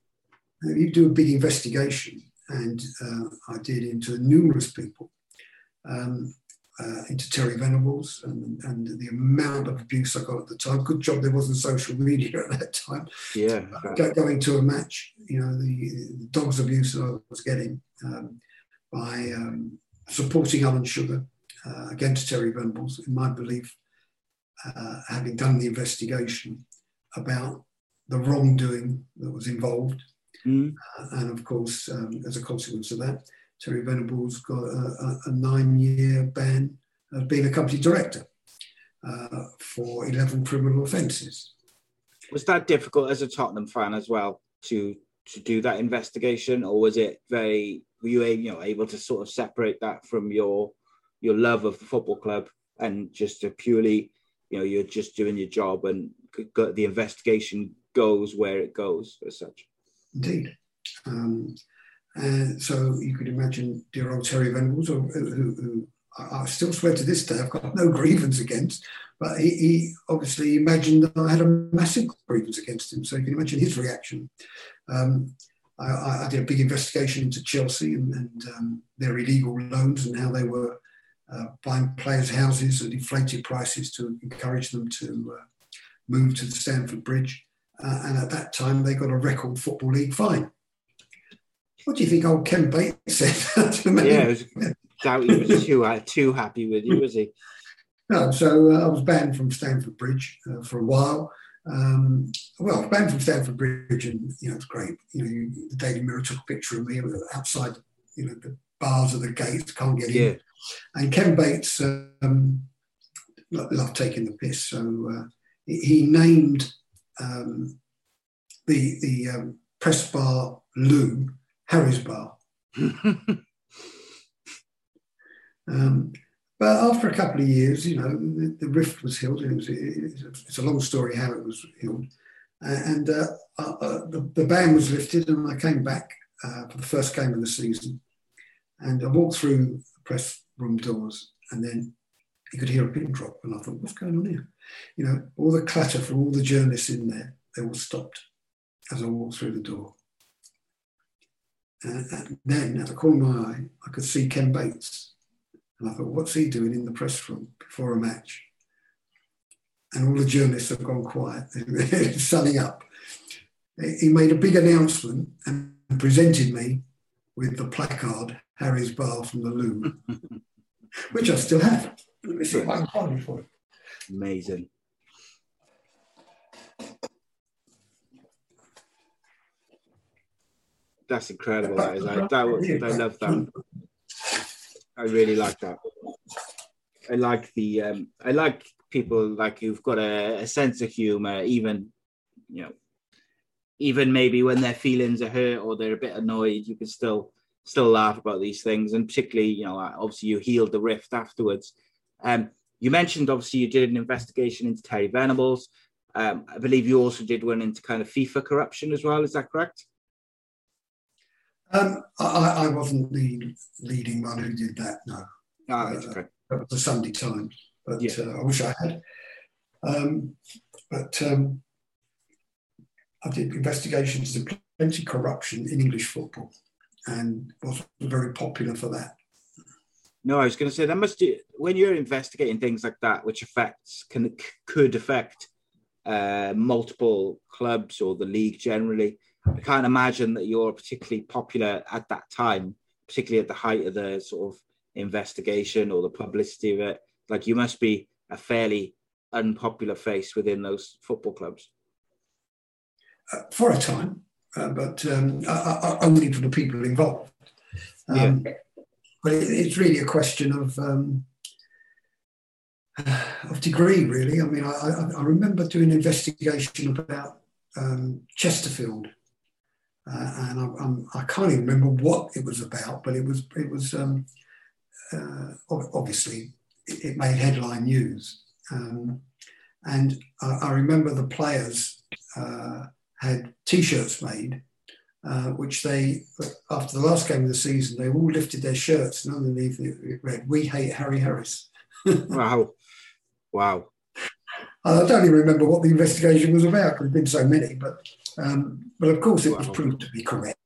Absolutely. You do a big investigation, and uh, I did into numerous people, um, uh, into Terry Venables, and, and the amount of abuse I got at the time. Good job there wasn't social media at that time. Yeah. Uh, going to a match, you know, the, the dog's abuse that I was getting um, by um, supporting Alan Sugar uh, against Terry Venables, in my belief, uh, having done the investigation about the wrongdoing that was involved. Mm. And of course, um, as a consequence of that, Terry Venables got a, a, nine year ban of being a company director uh, for 11 criminal offences. Was that difficult as a Tottenham fan as well to to do that investigation, or was it very were you you know able to sort of separate that from your your love of the football club and just a purely you know you're just doing your job and the investigation goes where it goes as such. Indeed. Um, so you could imagine dear old Terry Venables, who, who, who I still swear to this day I've got no grievance against, but he, he, obviously imagined that I had a massive grievance against him. So you can imagine his reaction. Um, I, I, did a big investigation into Chelsea and, and um, their illegal loans and how they were uh, buying players' houses at inflated prices to encourage them to uh, move to the Stamford Bridge. Uh, and at that time, they got a record Football League fine. What do you think old Ken Bates said to me? Yeah, was, doubt he was too, uh, too happy with you, was he? No, so uh, I was banned from Stamford Bridge uh, for a while. Um, well, banned from Stamford Bridge, and you know it's great. You know, you, the Daily Mirror took a picture of me outside, you know, the bars of the gates, can't get in. And Ken Bates um, loved taking the piss, so uh, he named um, the the um, press bar loo Harry's bar. um, but after a couple of years, you know, the, the rift was healed. It was, it, it's a long story how it was healed. And uh, uh, uh, the, the, ban was lifted, and I came back uh, for the first game of the season. And I walked through the press room doors, and then you could hear a pin drop. And I thought, what's going on here? You know, all the clatter from all the journalists in there, they all stopped as I walked through the door. Uh, and then, at the corner of my eye, I could see Ken Bates and I thought, what's he doing in the press room before a match? And all the journalists have gone quiet, sunning up. He made a big announcement and presented me with the placard, Harry's Bar from the Loom, which I still have. Let me see if I can find it for you. Amazing. That's incredible. That is. I, that, I love that. I really like that. I like the um, I like people like who've got a, a, sense of humor, even you know, even maybe when their feelings are hurt or they're a bit annoyed, you can still still laugh about these things. And particularly, you know, obviously you healed the rift afterwards. Um, you mentioned obviously you did an investigation into Terry Venables. Um, I believe you also did one into kind of FIFA corruption as well. Is that correct? Um, I, I, wasn't the leading one who did that. No. Ah, uh, okay. That was the Sunday Times, but yeah. uh, I wish I had. Um, but um, I did investigations into plenty corruption in English football, and was very popular for that. No, I was going to say that must do, when you're investigating things like that, which affects can could affect uh, multiple clubs or the league generally. I can't imagine that you're particularly popular at that time, particularly at the height of the sort of investigation or the publicity of it. Like you must be a fairly unpopular face within those football clubs. Uh, for a time, uh, but um, only for the people involved. Um, yeah. But it, it's really a question of um, of degree, really. I mean, I, I, I remember doing an investigation about um, Chesterfield uh, and I, I'm, I can not even remember what it was about, but it was it was um, uh, obviously it, it, made headline news, um, and I, I, remember the players uh, had T-shirts made, uh, which they after the last game of the season they all lifted their shirts and underneath it read "We hate Harry Harris." wow, wow. I don't even remember what the investigation was about. There's been so many, but um, but of course, it was proved to be correct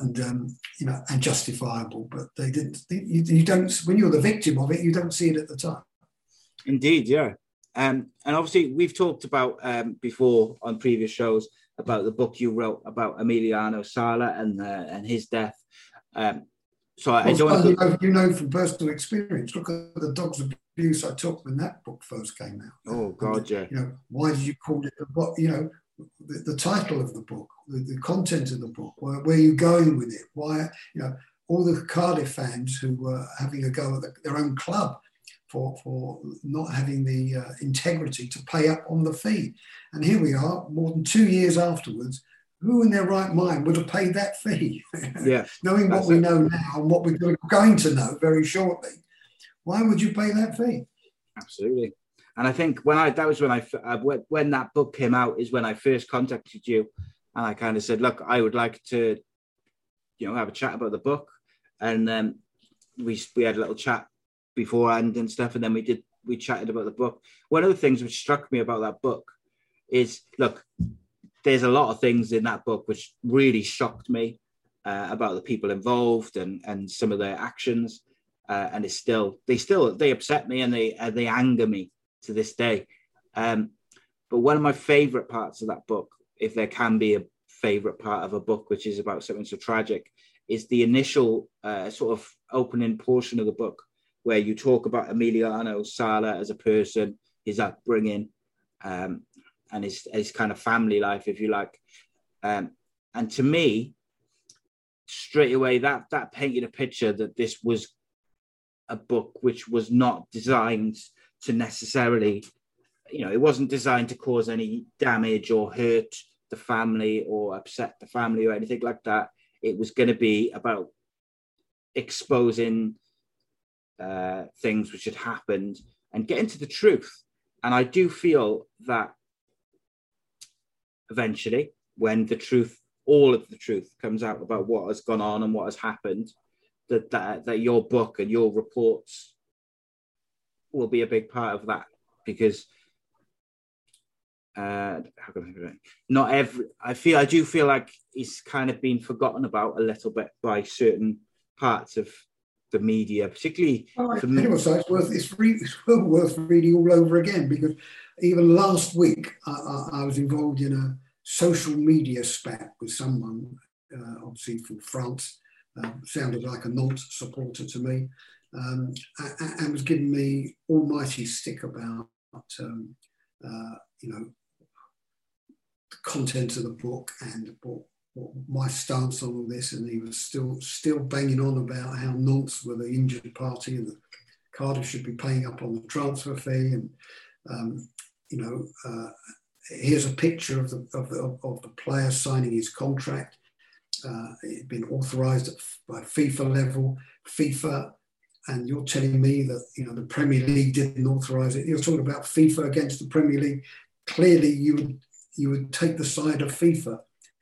and um, you know and justifiable. But they didn't. You, you, don't when you're the victim of it, you don't see it at the time. Indeed, yeah. Um, and obviously, we've talked about um, before on previous shows about the book you wrote about Emiliano Sala and uh, and his death. So well, I don't. You know, you know, from personal experience. Look at the dogs abuse I took when that book first came out. Oh God, yeah. You know, why did you call it? What you know? the, the title of the book, the, the, content of the book, where, where are you going with it? Why, you know, all the Cardiff fans who were having a go at the, their own club for, for not having the uh, integrity to pay up on the fee. And here we are, more than two years afterwards. Who in their right mind would have paid that fee? Yeah, Knowing what we know now and what we're going to know very shortly, why would you pay that fee? Absolutely. And I think when I that was when I uh, when that book came out is when I first contacted you, and I kind of said, look, I would like to, you know, have a chat about the book, and then we we had a little chat beforehand and stuff, and then we did we chatted about the book. One of the things which struck me about that book is look, there's a lot of things in that book which really shocked me uh, about the people involved and and some of their actions, uh, and it's still they still they upset me and they uh, they anger me to this day. Um, but one of my favorite parts of that book, if there can be a favorite part of a book which is about something so tragic, is the initial uh, sort of opening portion of the book where you talk about Emiliano Sala as a person, his upbringing, um, and his, his kind of family life, if you like. Um, and to me, straight away, that that painted a picture that this was a book which was not designed to necessarily, you know, it wasn't designed to cause any damage or hurt the family or upset the family or anything like that. It was going to be about exposing uh, things which had happened and getting to the truth. And I do feel that eventually, when the truth, all of the truth comes out about what has gone on and what has happened, that that, that your book and your reports will be a big part of that because uh, how can I think it? Not every. I feel I do feel like it's kind of been forgotten about a little bit by certain parts of the media, particularly. Oh, for me. So it's worth it's, re- it's well worth reading all over again because even last week I, I, I was involved in a social media spat with someone, uh, obviously from France. Uh, sounded like a Nantes supporter to me, um, and was giving me almighty stick about um, uh, you know the content of the book and the what, my stance on all this, and he was still still banging on about how Nantes were the injured party and that Cardiff should be paying up on the transfer fee, and um, you know. Uh, here's a picture of the, of the, of the player signing his contract. Uh, it had been authorised by FIFA level. FIFA and you're telling me that you know the Premier League didn't authorise it. You're talking about FIFA against the Premier League. Clearly, you would you would take the side of FIFA.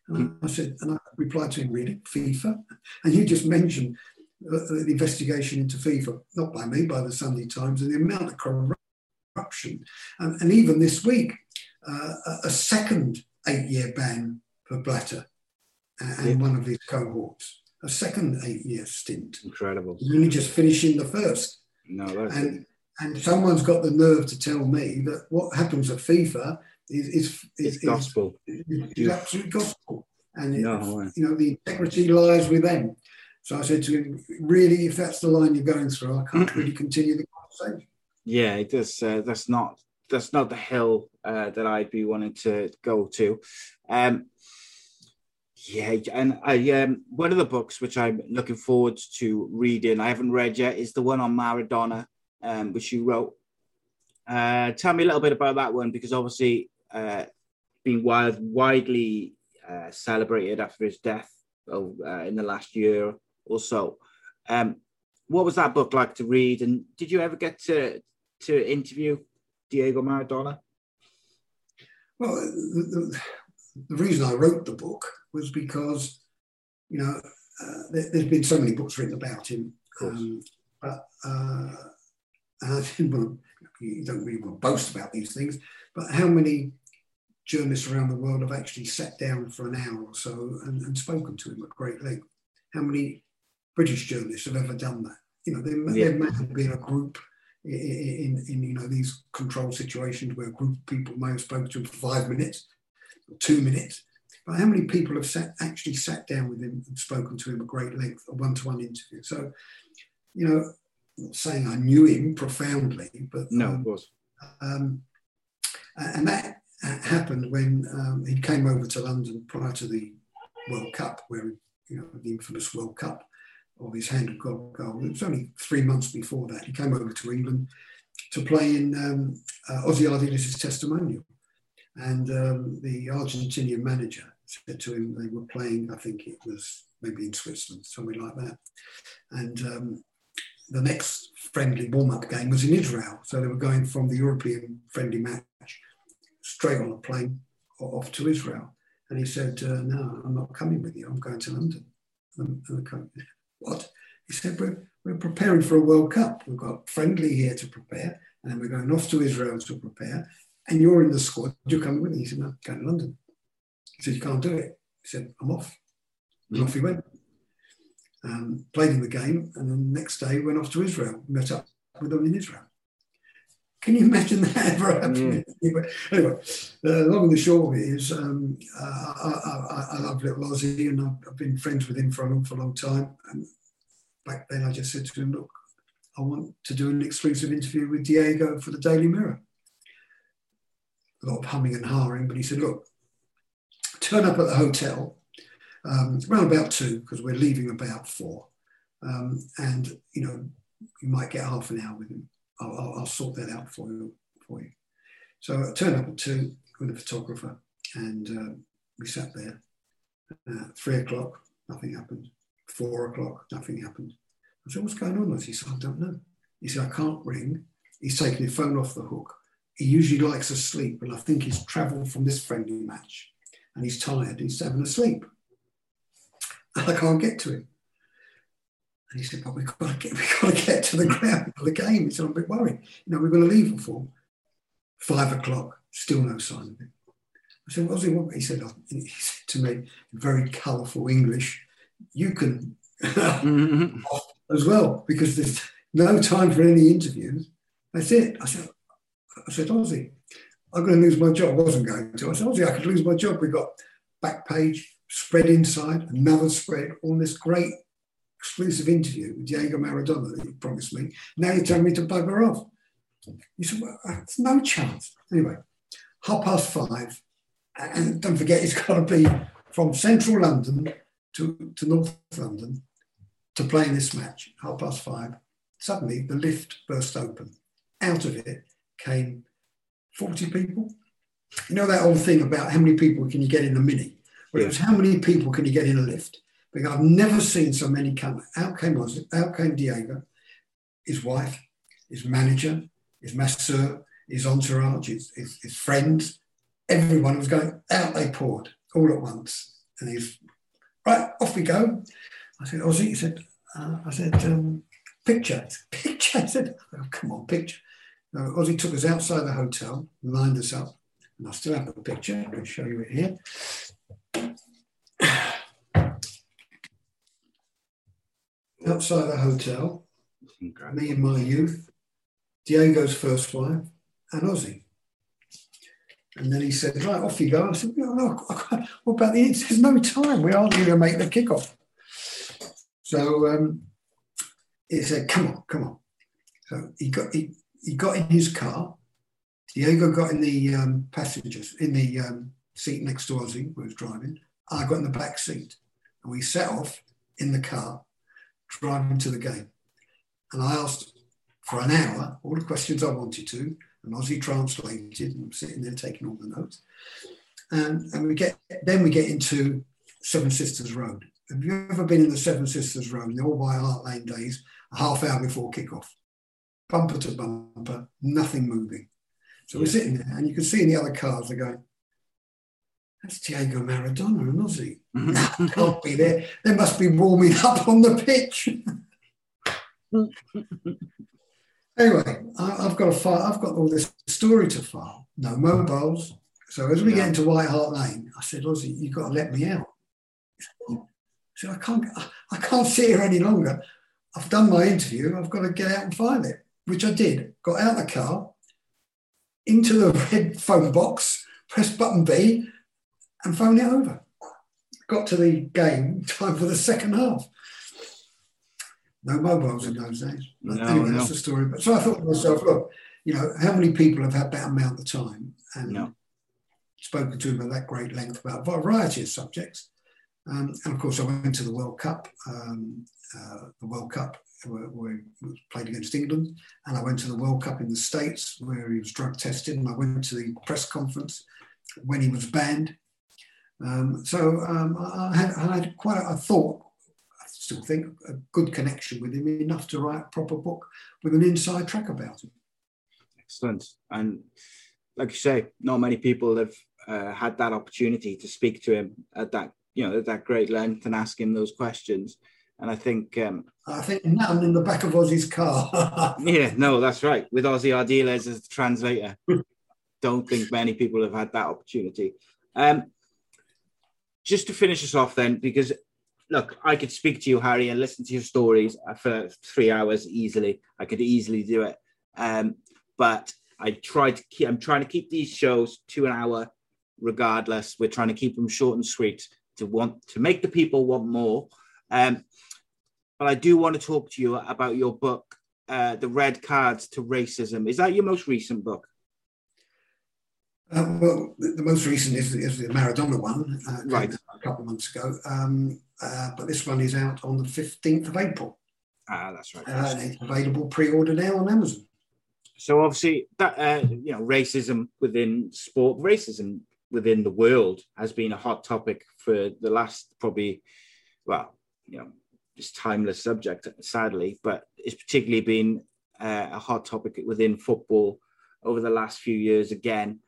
And I said, and I replied to him, really, FIFA? And you just mentioned the investigation into FIFA, not by me, by the Sunday Times, and the amount of corruption. And, and even this week, uh, a second eight-year ban for Blatter and yeah. one of his cohorts a second eight year stint. Incredible. Only just finishing the first. No, and, and someone's got the nerve to tell me that what happens at FIFA is, is, is, is gospel. Is, is absolute gospel. And it, no, you know, the integrity lies with them. So I said to him, really, if that's the line you're going through, I can't really continue the conversation. Yeah, it does. Uh, that's not that's not the hill uh, that I'd be wanting to go to. Um, yeah, and I um, one of the books which I'm looking forward to reading, I haven't read yet, is the one on Maradona, um, which you wrote. Uh, tell me a little bit about that one because obviously, uh, being wild, widely uh, celebrated after his death oh, uh, in the last year or so. Um, what was that book like to read? And did you ever get to to interview Diego Maradona? Well, the, the, the reason I wrote the book was because, you know, uh, there, has been so many books written about him. Um, but uh, I didn't want to, you don't really want to boast about these things, but how many journalists around the world have actually sat down for an hour or so and, and spoken to him at great length? How many British journalists have ever done that? You know, there, yeah. there may have been a group in, in, you know these control situations where a group of people may have spoken to him for five minutes, or two minutes, but how many people have sat, actually sat down with him and spoken to him at great length, a one to one interview? So, you know, not saying I knew him profoundly, but. No, um, of course. Um, and that happened when um, he came over to London prior to the World Cup, where, you know, the infamous World Cup of his hand of God goal. It was only three months before that. He came over to England to play in um, uh, Ossie Ardiles' testimonial. And um, the Argentinian manager said to him they were playing, I think it was maybe in Switzerland, something like that. And um, the next friendly warm-up game was in Israel. So they were going from the European friendly match straight on a plane off to Israel. And he said, uh, no, I'm not coming with you. I'm going to London. And, and what? He said, we're, we're preparing for a World Cup. We've got friendly here to prepare. And then we're going off to Israel to prepare. And you're in the squad. You're coming with me. He said, no, I'm going to London. He said, you can't do it. He said, I'm off. And off he went. Um, played in the game, and then the next day went off to Israel, met up with them in Israel. Can you imagine that ever happening? Yeah. Anyway, uh, long and the short of it is, um, uh, I, I, I, love little Ossie, and I've, I've, been friends with him for a long, for a long time. And back then, I just said to him, "Look, I want to do an exclusive interview with Diego for the Daily Mirror." A lot of humming and hawing, but he said, "Look, turn up at the hotel um, around about two because we're leaving about four. Um, and, you know, you might get half an hour with him. I'll, I'll, I'll, sort that out for you. For you. So I turned up at two with a photographer and uh, we sat there. Uh, three o'clock, nothing happened. Four o'clock, nothing happened. I said, what's going on? He said, I don't know. He said, I can't ring. He's taken his phone off the hook. He usually likes to sleep, and I think he's travelled from this friendly match and he's tired. He's having a sleep. And I can't get to him. And he said, but we've got to get, we've got to get to the ground for the game. He said, I'm a bit worried. You know, we're going to leave at four. Five o'clock, still no sign of him. I said, what's he want? He said, oh, he said to me, in very colourful English, you can mm-hmm. as well, because there's no time for any interviews. That's it. I said, I said, Ossie, I'm going to lose my job. I wasn't going to. I said, Ossie, I could lose my job. We've got back page, spread inside, another spread on this great exclusive interview with Diego Maradona that you promised me. Now you're telling me to bugger off. You said, well, there's no chance. Anyway, half past five, and don't forget, it's got to be from central London to, to North London to play in this match, half past five. Suddenly, the lift burst open. Out of it came 40 people. You know that old thing about how many people can you get in a mini? Well, it was how many people can you get in a lift? Because I've never seen so many come. Out came Ossie, out came Diego, his wife, his manager, his masseur, his entourage, his, his, his friends. Everyone was going out. They poured all at once, and he's right off we go. I said, Ossie. He said, uh, I said, um, picture, picture. I said, oh, come on, picture. Uh, Ossie took us outside the hotel, lined us up, and I still have the picture. I can show you it here. Outside the hotel, okay. me and my youth, Diego's first wife, and Ossie. And then he said, right, off you go. I said, no, no what about the, there's no time. We aren't going to make the kickoff. So um, he said, come on, come on. So he got, he, he got in his car. Diego got in the um, passengers, in the um, seat next to Ossie, who was driving. I got in the back seat. And we set off in the car driving to the game. And I asked for an hour all the questions I wanted to, and Ossie translated, and I'm sitting there taking all the notes. And, and we get then we get into Seven Sisters Road. Have you ever been in the Seven Sisters Road, the All White Hart Lane days, a half hour before kickoff? Bumper to bumper, nothing moving. So we're sitting there, and you can see in the other cars, they're going, that's Diego Maradona and Ossie. that can't be there. They must be warming up on the pitch. anyway, I, have got a file. I've got all this story to file. No mobiles. So as we yeah. get into White Hart Lane, I said, Ossie, you've got to let me out. So I can't. I can't sit here any longer. I've done my interview. I've got to get out and file it, which I did. Got out of the car, into the red phone box, pressed button B, and phone it over. Got to the game, time for the second half. No mobiles in those days. No, anyway, no. that's the story. But so I thought to myself, look, you know, how many people have had that amount of time and no. spoken to them at that great length about a variety of subjects. Um, and of course, I went to the World Cup, um, uh, the World Cup where, where was played against England, and I went to the World Cup in the States where he was drug tested, and I went to the press conference when he was banned. Um, so um, I, had, I, had, quite, a, I thought, I still think, a good connection with him, enough to write a proper book with an inside track about him. Excellent. And like you say, not many people have uh, had that opportunity to speak to him at that, you know, at that great length and ask him those questions. And I think um, I think none in the back of Ossie's car. yeah, no, that's right. With Ossie Ardiles as the translator, don't think many people have had that opportunity. Um, just to finish us off, then, because look, I could speak to you, Harry, and listen to your stories for three hours easily. I could easily do it, um, but I try to keep. I'm trying to keep these shows to an hour, regardless. We're trying to keep them short and sweet to want to make the people want more. Um, but I do want to talk to you about your book, uh, The Red Cards to Racism. Is that your most recent book? Uh, well, the, the, most recent is, is the Maradona one, uh, right. a couple of months ago. Um, uh, but this one is out on the 15th of April. Ah, that's right. Uh, and it's available pre-order now on Amazon. So obviously, that uh, you know, racism within sport, racism within the world has been a hot topic for the last probably, well, you know, just timeless subject, sadly, but it's particularly been uh, a hot topic within football over the last few years again.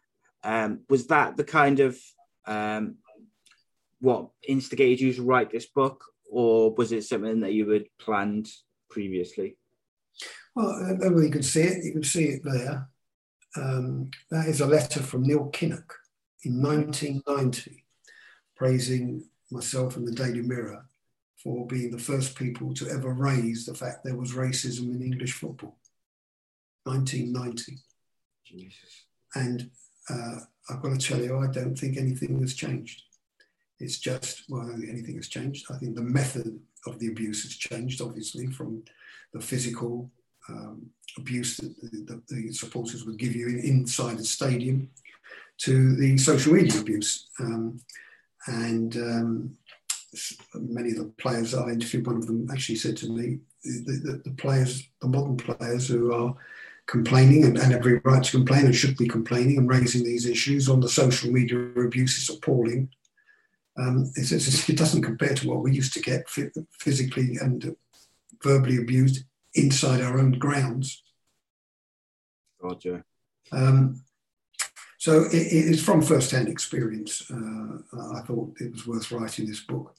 Um, was that the kind of um, what instigated you to write this book, or was it something that you had planned previously? Well, uh, you can see it. You can see it there. Um, that is a letter from Neil Kinnock in 1990, praising myself and the Daily Mirror for being the first people to ever raise the fact there was racism in English football. 1990. Jesus. And uh, I've got to tell you, I don't think anything has changed. It's just, well, I don't think anything has changed. I think the method of the abuse has changed, obviously, from the physical um, abuse that the, the, the, supporters would give you inside the stadium to the social media abuse. Um, and um, many of the players I interviewed, one of them actually said to me, the, the, the players, the modern players who are complaining and, and every right to complain and should be complaining and raising these issues on the social media abuse is appalling. Um, it's, it's, it doesn't compare to what we used to get physically and verbally abused inside our own grounds. Roger. Um, so it, it is from first-hand experience. Uh, I thought it was worth writing this book,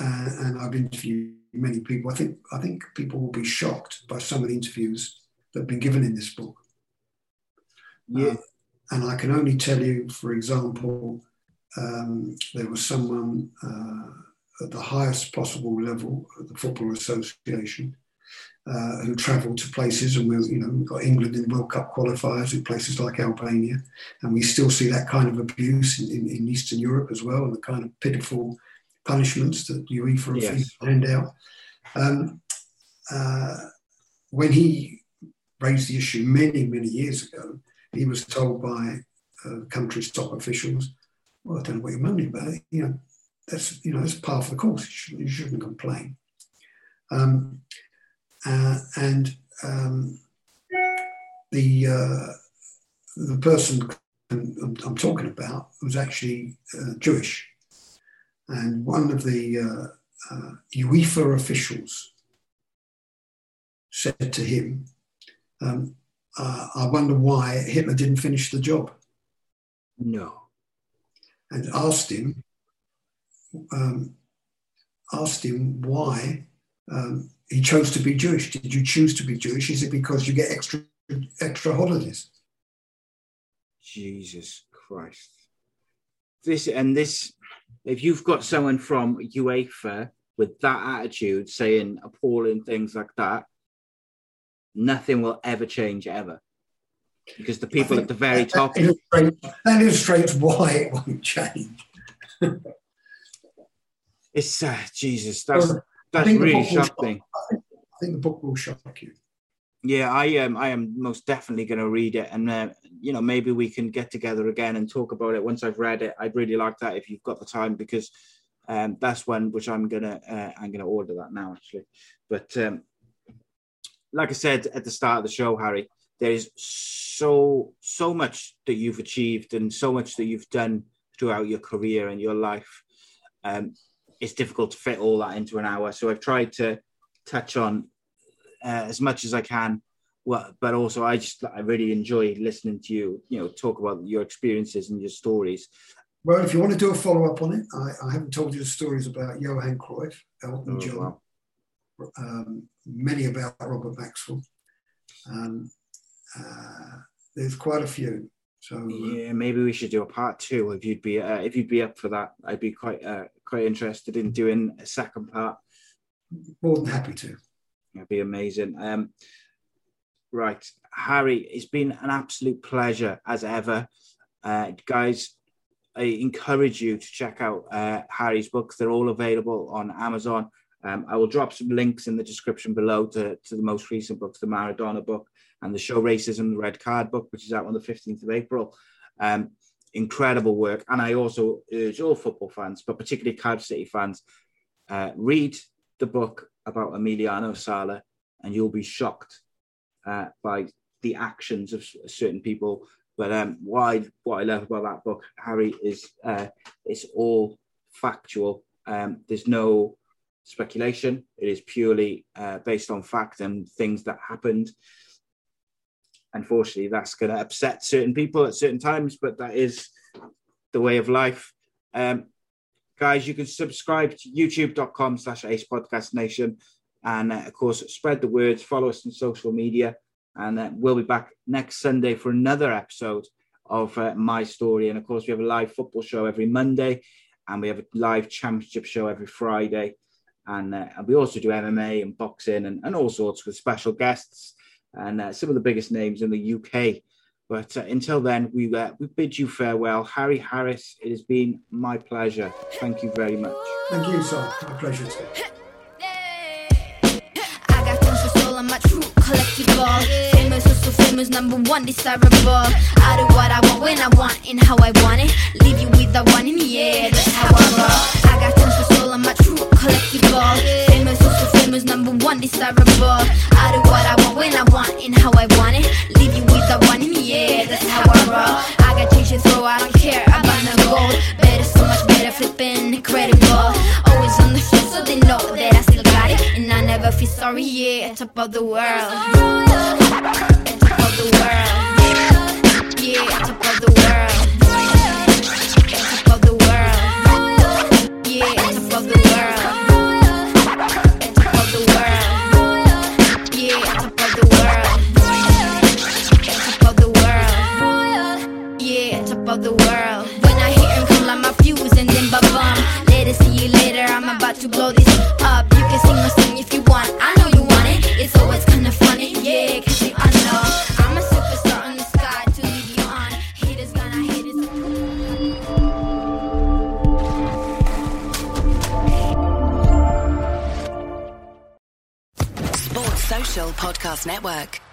uh, and I've interviewed many people. I think I think people will be shocked by some of the interviews that have been given in this book. Yeah. Uh, and I can only tell you, for example, um, there was someone uh, at the highest possible level of the Football Association uh, who travelled to places, and we, you know, we've got England in World Cup qualifiers in places like Albania, and we still see that kind of abuse in, in, in Eastern Europe as well, and the kind of pitiful punishments that UEFA yes. Hand out. Um, uh, when he raised the issue many, many years ago, he was told by uh, country's top officials, "Well, I don't know what you're moaning about. You know, that's you know that's part of the course. You shouldn't, you shouldn't complain." Um, uh, and um, the uh, the person I'm, I'm, talking about was actually uh, Jewish, and one of the uh, uh, UEFA officials said to him, um, uh, "I wonder why Hitler didn't finish the job." No, and asked him um, asked him why. Um, he chose to be Jewish. Did you choose to be Jewish? Is it because you get extra extra holidays? Jesus Christ. This and this if you've got someone from UEFA with that attitude saying appalling things like that, nothing will ever change ever. Because the people at the very that, top. That illustrates, why it won't change. it's uh, Jesus, that's well, that's really shocking. I think the book will shock you. Yeah, I am. I am most definitely going to read it, and uh, you know, maybe we can get together again and talk about it once I've read it. I'd really like that if you've got the time, because Um, that's one which I'm gonna uh, I'm gonna order that now actually. But um, like I said at the start of the show, Harry, there is so so much that you've achieved and so much that you've done throughout your career and your life. Um, it's difficult to fit all that into an hour, so I've tried to touch on uh, as much as I can. Well, but also I just I really enjoy listening to you, you know, talk about your experiences and your stories. Well, if you want to do a follow up on it, I, I haven't told you the stories about Johan Cruyff, Elton oh, John, wow. um, many about Robert Maxwell. Um, uh, there's quite a few. So uh, yeah, maybe we should do a part two if you'd be uh, if you'd be up for that. I'd be quite uh, quite interested in doing a second part. More than happy to. That'd be amazing. Um, right, Harry, it's been an absolute pleasure as ever, uh, guys. I encourage you to check out uh, Harry's books. They're all available on Amazon. Um, I will drop some links in the description below to, to the most recent books, the Maradona book and the Show Racism, the Red Card book, which is out on the 15th of April. Um, incredible work. And I also urge all football fans, but particularly Cardiff City fans, uh, read the book about Emiliano Sala and you'll be shocked uh, by the actions of certain people. But um, I, what I love about that book, Harry, is uh, it's all factual. Um, there's no speculation. It is purely uh, based on fact and things that happened unfortunately, that's going to upset certain people at certain times, but that is the way of life. Um, guys, you can subscribe to youtube.com slash ace podcast nation. And uh, of course, spread the words, follow us on social media. And uh, we'll be back next Sunday for another episode of uh, My Story. And of course, we have a live football show every Monday, and we have a live championship show every Friday. And, uh, and we also do MMA and boxing and, and all sorts with special guests and uh, some of the biggest names in the UK. But uh, until then, we, uh, we bid you farewell. Harry Harris, it has been my pleasure. Thank you very much. Thank you, sir. My pleasure too. Famous, so famous, number one, desirable. I do what I want when I want and how I want it. Leave you with the one in the air, that's how I roll. I got tons of soul, I'm a true collectible. Famous, so famous, number one, desirable. I do what I want when I want and how I want it. Leave you with the one in the air, that's how I roll. I got change to throw, I don't care about no gold. Better, so much better, flipping incredible. Always on the show, so they know that I still got it. And I never feel sorry, yeah, top of the world. Top of the world. Yeah, top of the world. Podcast Network.